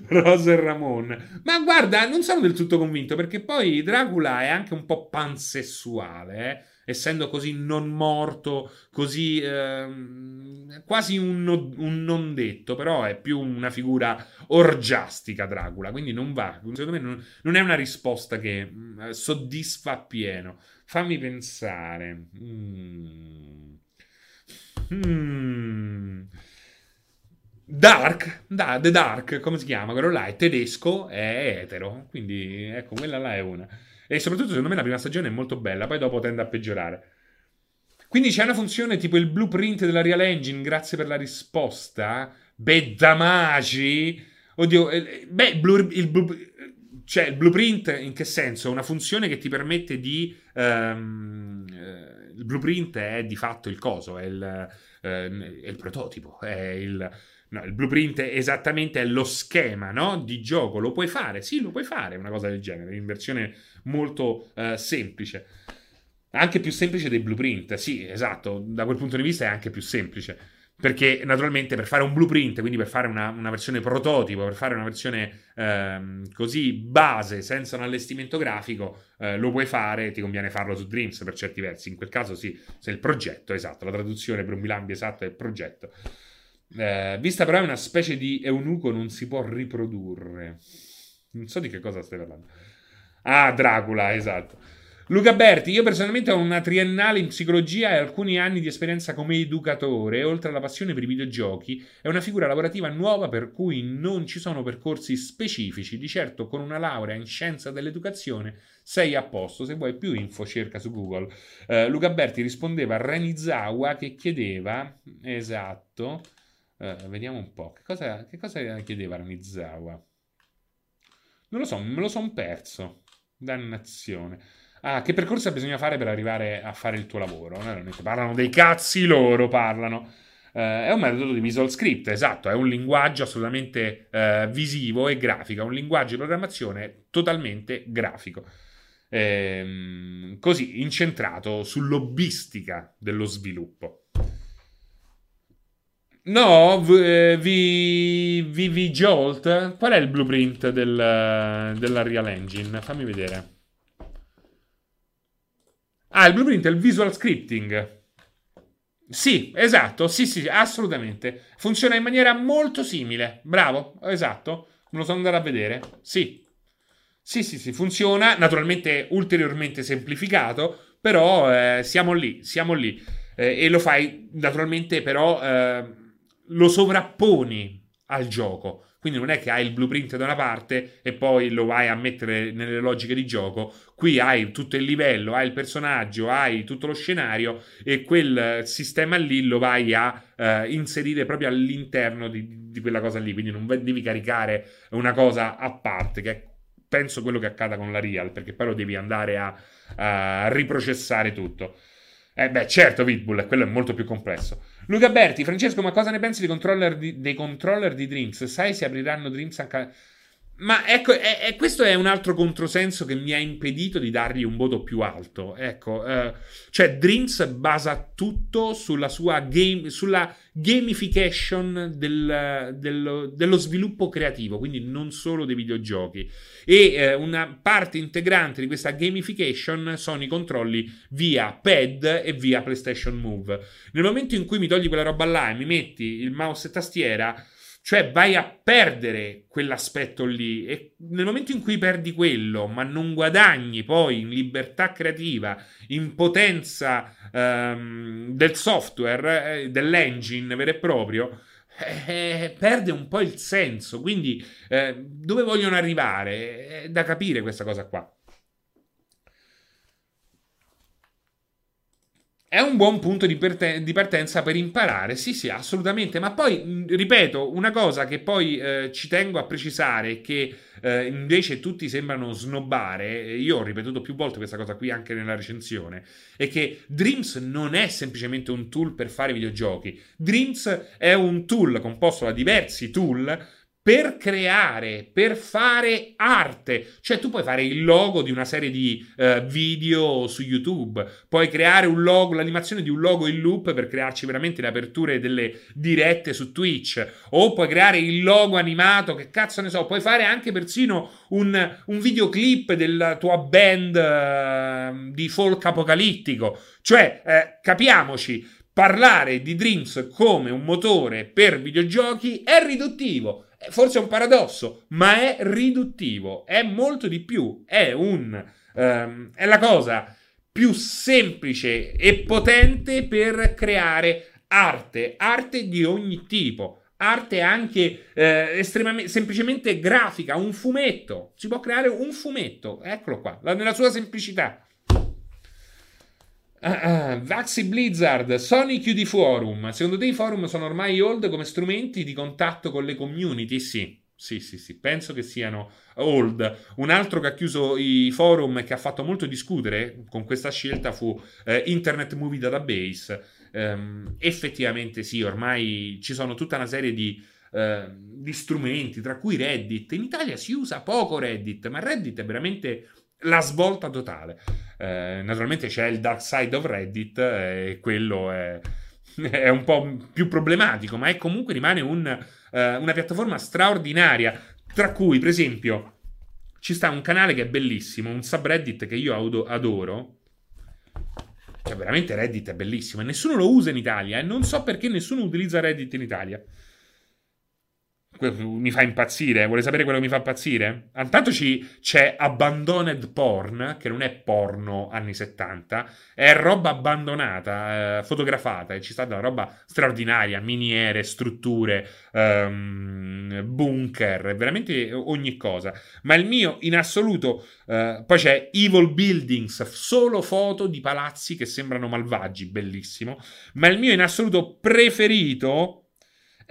Rosa e Ramon. Ma guarda, non sono del tutto convinto perché poi Dracula è anche un po' pansessuale, eh? essendo così non morto, così eh, quasi un, un, non detto, però è più una figura orgiastica Dracula, quindi non va, secondo me non, non è una risposta che mm, soddisfa appieno. Fammi pensare. Mm. Hmm. Dark, da, The Dark, come si chiama? Quello là è tedesco, è etero, quindi ecco, quella là è una. E soprattutto secondo me la prima stagione è molto bella, poi dopo tende a peggiorare. Quindi c'è una funzione tipo il blueprint della Real Engine, grazie per la risposta. Bedamaci. Oddio, eh, beh, il, il, cioè il blueprint in che senso? Una funzione che ti permette di... Um, il blueprint è di fatto il coso, è il, eh, è il prototipo, è il, no, il blueprint esattamente è lo schema no? di gioco. Lo puoi fare? Sì, lo puoi fare, una cosa del genere, in versione molto eh, semplice. Anche più semplice dei blueprint, sì, esatto, da quel punto di vista è anche più semplice perché naturalmente per fare un blueprint, quindi per fare una, una versione prototipo, per fare una versione ehm, così base, senza un allestimento grafico, eh, lo puoi fare, ti conviene farlo su Dreams per certi versi. In quel caso sì, se il progetto, esatto, la traduzione per un bilambi esatto è il progetto. Eh, vista però è una specie di eunuco, non si può riprodurre. Non so di che cosa stai parlando. Ah, Dracula, esatto. Luca Berti, io personalmente ho una triennale in psicologia e alcuni anni di esperienza come educatore, oltre alla passione per i videogiochi, è una figura lavorativa nuova per cui non ci sono percorsi specifici, di certo con una laurea in scienza dell'educazione sei a posto, se vuoi più info cerca su Google. Uh, Luca Berti rispondeva a Renizawa che chiedeva, esatto, uh, vediamo un po', che cosa, che cosa chiedeva Renizawa? Non lo so, me lo son perso, dannazione. Ah, che percorso bisogna fare per arrivare a fare il tuo lavoro? Parlano dei cazzi loro, parlano. Uh, è un metodo di visual script, esatto, è un linguaggio assolutamente uh, visivo e grafico, è un linguaggio di programmazione totalmente grafico. Ehm, così, incentrato sull'obbistica dello sviluppo. No, v- vi, vi, vi Jolt. Qual è il blueprint del, della Real Engine? Fammi vedere. Ah, il blueprint è il visual scripting. Sì, esatto, sì, sì, assolutamente. Funziona in maniera molto simile. Bravo, esatto. Me lo sono andato a vedere. Sì. Sì, sì, sì, funziona. Naturalmente ulteriormente semplificato, però eh, siamo lì, siamo lì. Eh, e lo fai naturalmente però eh, lo sovrapponi al gioco. Quindi non è che hai il blueprint da una parte e poi lo vai a mettere nelle logiche di gioco. Qui hai tutto il livello, hai il personaggio, hai tutto lo scenario e quel sistema lì lo vai a uh, inserire proprio all'interno di, di, quella cosa lì. Quindi non devi caricare una cosa a parte, che è penso quello che accada con la Real, perché poi lo devi andare a, a riprocessare tutto. Eh beh, certo, Pitbull, quello è molto più complesso. Luca Berti, Francesco, ma cosa ne pensi dei controller di, dei controller di Dreams? Sai se apriranno Dreams anche... Ma ecco, è, è, questo è un altro controsenso che mi ha impedito di dargli un voto più alto. Ecco, eh, cioè Dreams basa tutto sulla sua game, sulla gamification del, del, dello sviluppo creativo, quindi non solo dei videogiochi. E eh, una parte integrante di questa gamification sono i controlli via pad e via PlayStation Move. Nel momento in cui mi togli quella roba là e mi metti il mouse e tastiera cioè vai a perdere quell'aspetto lì e nel momento in cui perdi quello, ma non guadagni poi in libertà creativa, in potenza ehm, del software, eh, dell'engine vero e proprio, eh, perde un po' il senso. Quindi eh, dove vogliono arrivare? È da capire questa cosa qua. È un buon punto di, partenza per imparare, sì sì, assolutamente, ma poi, ripeto, una cosa che poi eh, ci tengo a precisare, che eh, invece tutti sembrano snobbare, io ho ripetuto più volte questa cosa qui anche nella recensione, è che Dreams non è semplicemente un tool per fare videogiochi, Dreams è un tool composto da diversi tool per creare, per fare arte. Cioè tu puoi fare il logo di una serie di uh, video su YouTube, puoi creare un logo, l'animazione di un logo in loop per crearci veramente le aperture delle dirette su Twitch, o puoi creare il logo animato, che cazzo ne so, puoi fare anche persino un, un videoclip della tua band uh, di folk apocalittico. Cioè, eh, capiamoci, parlare di Dreams come un motore per videogiochi è riduttivo forse è un paradosso, ma è riduttivo, è molto di più, è un um, è la cosa più semplice e potente per creare arte, arte di ogni tipo, arte anche eh, estremamente semplicemente grafica, un fumetto, si può creare un fumetto, eccolo qua, nella sua semplicità. Uh, uh, Vaxi Blizzard, Sony chiudi forum. Secondo te i forum sono ormai old come strumenti di contatto con le community? Sì, sì, sì, sì, penso che siano old. Un altro che ha chiuso i forum e che ha fatto molto discutere con questa scelta fu eh, Internet Movie Database. Um, effettivamente sì, ormai ci sono tutta una serie di, uh, di strumenti, tra cui Reddit. In Italia si usa poco Reddit, ma Reddit è veramente la svolta totale. Eh, naturalmente c'è il dark side of Reddit eh, e quello è, è, un po' più problematico, ma è comunque rimane un, eh, una piattaforma straordinaria, tra cui, per esempio, ci sta un canale che è bellissimo, un subreddit che io adoro. Cioè, veramente Reddit è bellissimo e nessuno lo usa in Italia e non so perché nessuno utilizza Reddit in Italia mi fa impazzire. Vuole sapere quello che mi fa impazzire? Intanto c'è Abandoned Porn, che non è porno anni 70, è roba abbandonata, eh, fotografata, e ci sta della roba straordinaria, miniere, strutture, um, bunker, veramente ogni cosa. Ma il mio in assoluto, uh, poi c'è Evil Buildings, solo foto di palazzi che sembrano malvagi, bellissimo. Ma il mio in assoluto preferito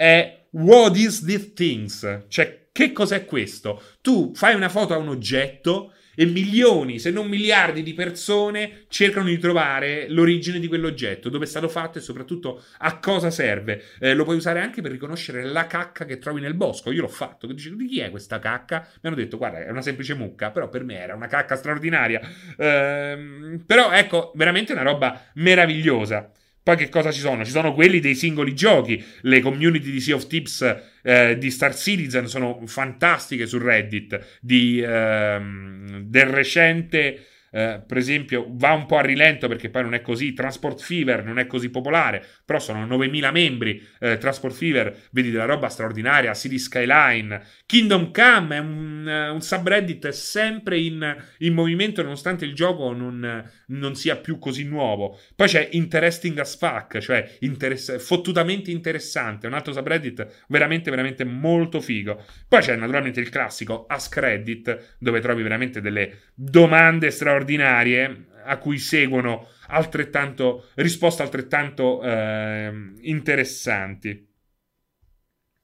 è What is this things? Cioè, che cos'è questo? Tu fai una foto a un oggetto e milioni, se non miliardi di persone cercano di trovare l'origine di quell'oggetto, dove è stato fatto e soprattutto a cosa serve. Eh, lo puoi usare anche per riconoscere la cacca che trovi nel bosco. Io l'ho fatto. Dice, di chi è questa cacca? Mi hanno detto, guarda, è una semplice mucca, però per me era una cacca straordinaria. Eh, però ecco, veramente una roba meravigliosa. Poi che cosa ci sono? Ci sono quelli dei singoli giochi. Le community di Sea of Tips eh, di Star Citizen sono fantastiche su Reddit. Di, ehm, del recente eh, per esempio, va un po' a rilento perché poi non è così. Transport Fever non è così popolare, però sono 9000 membri. Eh, Transport Fever, vedi della roba straordinaria. City Skyline, Kingdom Come è un, eh, un subreddit sempre in, in, movimento, nonostante il gioco non, non, sia più così nuovo. Poi c'è Interesting as Fuck, cioè interess- fottutamente interessante. Un altro subreddit veramente, veramente molto figo. Poi c'è naturalmente il classico Ask Reddit, dove trovi veramente delle domande straordinarie straordinarie a cui seguono altrettanto, risposte altrettanto eh, interessanti.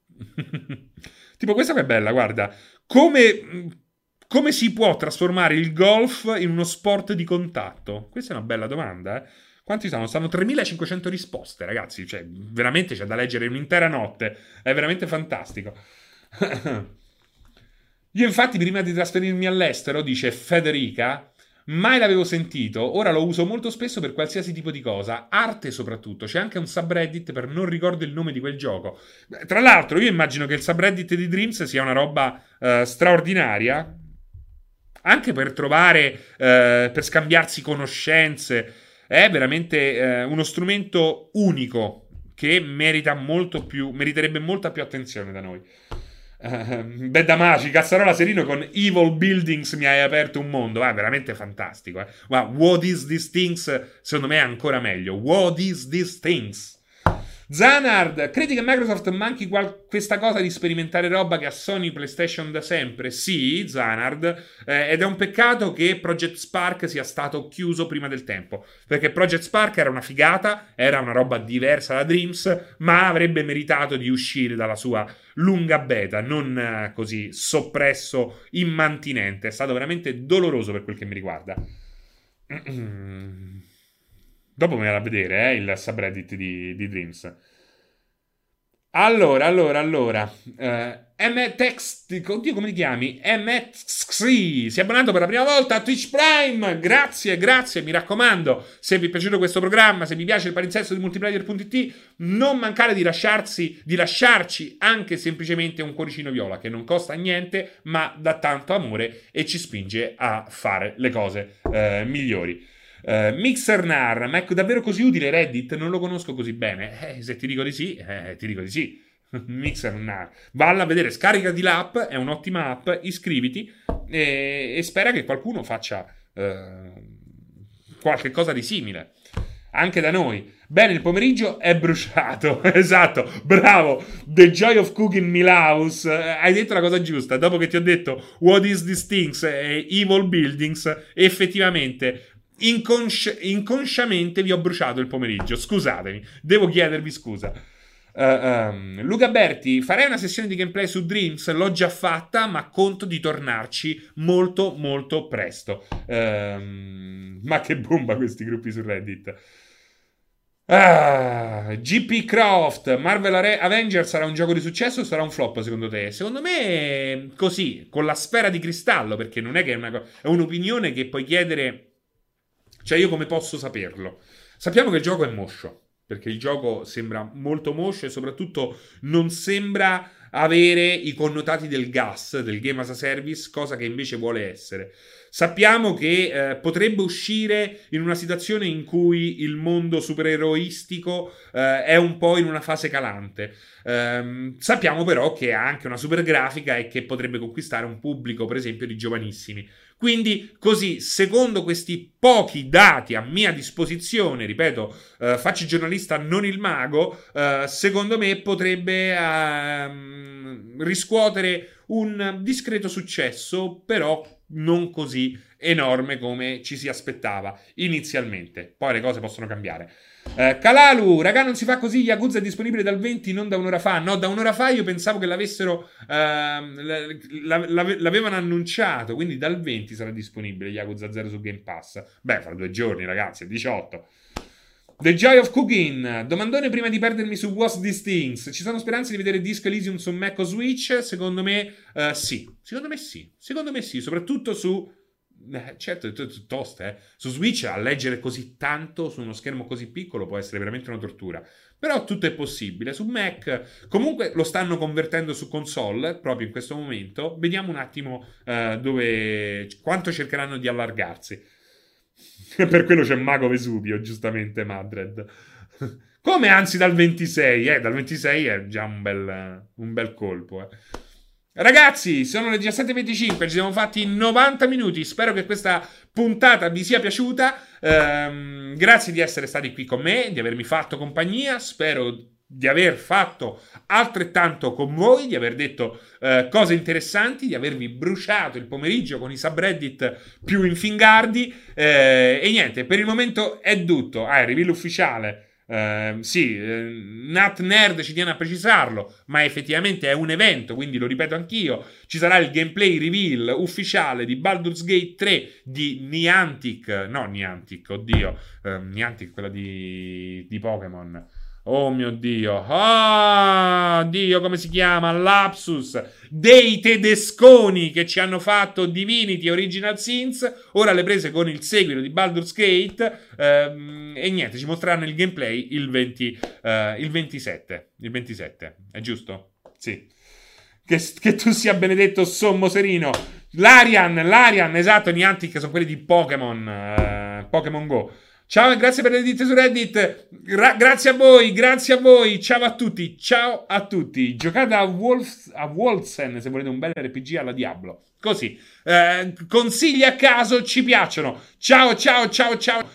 tipo questa che è bella, guarda. Come, come, si può trasformare il golf in uno sport di contatto? Questa è una bella domanda, eh? Quanti sono? Stanno 3500 risposte, ragazzi. Cioè, veramente c'è da leggere un'intera notte. È veramente fantastico. Io, infatti, prima di trasferirmi all'estero, dice Federica, Mai l'avevo sentito, ora lo uso molto spesso per qualsiasi tipo di cosa, arte soprattutto. C'è anche un subreddit per non ricordo il nome di quel gioco. Tra l'altro, io immagino che il subreddit di Dreams sia una roba uh, straordinaria, anche per trovare, uh, per scambiarsi conoscenze. È veramente uh, uno strumento unico che merita molto più, meriterebbe molta più attenzione da noi. Uh, Bedda Maci, Cazzarola Serino con Evil Buildings mi hai aperto un mondo. Ah, veramente fantastico. Eh. Ma What is These Things? Secondo me è ancora meglio. What is These Things? Zanard, credi che Microsoft manchi qual- questa cosa di sperimentare roba che ha Sony PlayStation da sempre? Sì, Zanard, eh, ed è un peccato che Project Spark sia stato chiuso prima del tempo, perché Project Spark era una figata, era una roba diversa da Dreams, ma avrebbe meritato di uscire dalla sua lunga beta, non eh, così soppresso, immantinente. È stato veramente doloroso per quel che mi riguarda. Dopo me la vedere, eh, il subreddit di, di Dreams. Allora, allora, allora. Uh, MText, oddio come ti chiami? MXC, si è abbonato per la prima volta a Twitch Prime. Grazie, grazie, mi raccomando. Se vi è piaciuto questo programma, se vi piace il palinsesto di multiplayer.it, non mancare di lasciarsi, di lasciarci anche semplicemente un cuoricino viola che non costa niente, ma dà tanto amore e ci spinge a fare le cose uh, migliori. Uh, Mixernar, ma è davvero così utile Reddit? Non lo conosco così bene. Eh, se ti dico di sì, eh, ti dico di sì. Mixernar. Valla a vedere, scaricati l'app, è un'ottima app, iscriviti e, e spera che qualcuno faccia uh, qualche cosa di simile. Anche da noi. Bene, il pomeriggio è bruciato. esatto, bravo. The Joy of Cooking Milhouse. Eh, hai detto la cosa giusta. Dopo che ti ho detto What is this things e Evil Buildings, effettivamente inconsci- inconsciamente vi ho bruciato il pomeriggio. Scusatemi, devo chiedervi scusa. Uh, um, Luca Berti, farei una sessione di gameplay su Dreams, l'ho già fatta, ma conto di tornarci molto molto presto. Uh, ma che bomba questi gruppi su Reddit. Ah, GP Croft, Marvel Avengers sarà un gioco di successo o sarà un flop secondo te? Secondo me così, con la sfera di cristallo, perché non è che è, una, è un'opinione che puoi chiedere cioè, io come posso saperlo? Sappiamo che il gioco è moscio, perché il gioco sembra molto moscio e soprattutto non sembra avere i connotati del gas, del game as a service, cosa che invece vuole essere. Sappiamo che eh, potrebbe uscire in una situazione in cui il mondo supereroistico eh, è un po' in una fase calante. Eh, sappiamo però che ha anche una super grafica e che potrebbe conquistare un pubblico, per esempio, di giovanissimi. Quindi, così, secondo questi pochi dati a mia disposizione, ripeto, eh, faccio giornalista, non il mago, eh, secondo me potrebbe eh, riscuotere un discreto successo, però non così enorme come ci si aspettava inizialmente. Poi le cose possono cambiare. Eh, Kalalu, raga, non si fa così. Yakuza è disponibile dal 20, non da un'ora fa. No, da un'ora fa io pensavo che l'avessero. Eh, l'avevano annunciato. Quindi dal 20 sarà disponibile Yakuza 0 su Game Pass. Beh, fra due giorni, ragazzi, è 18. The Joy of Cooking. Domandone prima di perdermi su What's These Things. Ci sono speranze di vedere Disco Elysium su Mac o Switch? Secondo me uh, sì. Secondo me sì. Secondo me sì. Soprattutto su Eh, certo, è tosta, eh. Su Switch a leggere così tanto su uno schermo così piccolo può essere veramente una tortura. Però tutto è possibile. Su Mac comunque lo stanno convertendo su console proprio in questo momento. Vediamo un attimo uh, dove quanto cercheranno di allargarsi. per quello c'è Mago Vesuvio, giustamente Madred. Come anzi dal 26, eh, dal 26 è già un bel, un bel colpo, eh. Ragazzi, sono le 17.25, ci siamo fatti 90 minuti. Spero che questa puntata vi sia piaciuta. Ehm, grazie di essere stati qui con me, di avermi fatto compagnia. Spero di aver fatto altrettanto con voi, di aver detto eh, cose interessanti, di avervi bruciato il pomeriggio con i subreddit più infingardi. Eh, e niente, per il momento è tutto. Ah, il reveal ufficiale Uh, sì, uh, Nat Nerd ci tiene a precisarlo, ma effettivamente è un evento, quindi lo ripeto anch'io. Ci sarà il gameplay reveal ufficiale di Baldur's Gate 3 di Niantic, no Niantic, oddio, uh, Niantic, quella di, di Pokémon. Oh mio Dio. Ah, oh, Dio, come si chiama? Lapsus. Dei tedesconi che ci hanno fatto Divinity Original Sins. Ora le prese con il seguito di Baldur's Gate. Ehm, e niente, ci mostreranno il gameplay il, 20, eh, il 27. Il 27, è giusto? Sì. Che, che tu sia benedetto sommo serino. Larian, Larian, esatto, Niantic sono quelli di Pokémon. Eh, Pokémon Go. Ciao e grazie per le dite su Reddit. Gra- grazie a voi, grazie a voi. Ciao a tutti, ciao a tutti. Giocate a, Wolf- a Wolfsen se volete un bel RPG alla Diablo. Così. Eh, consigli a caso ci piacciono. Ciao, ciao, ciao, ciao.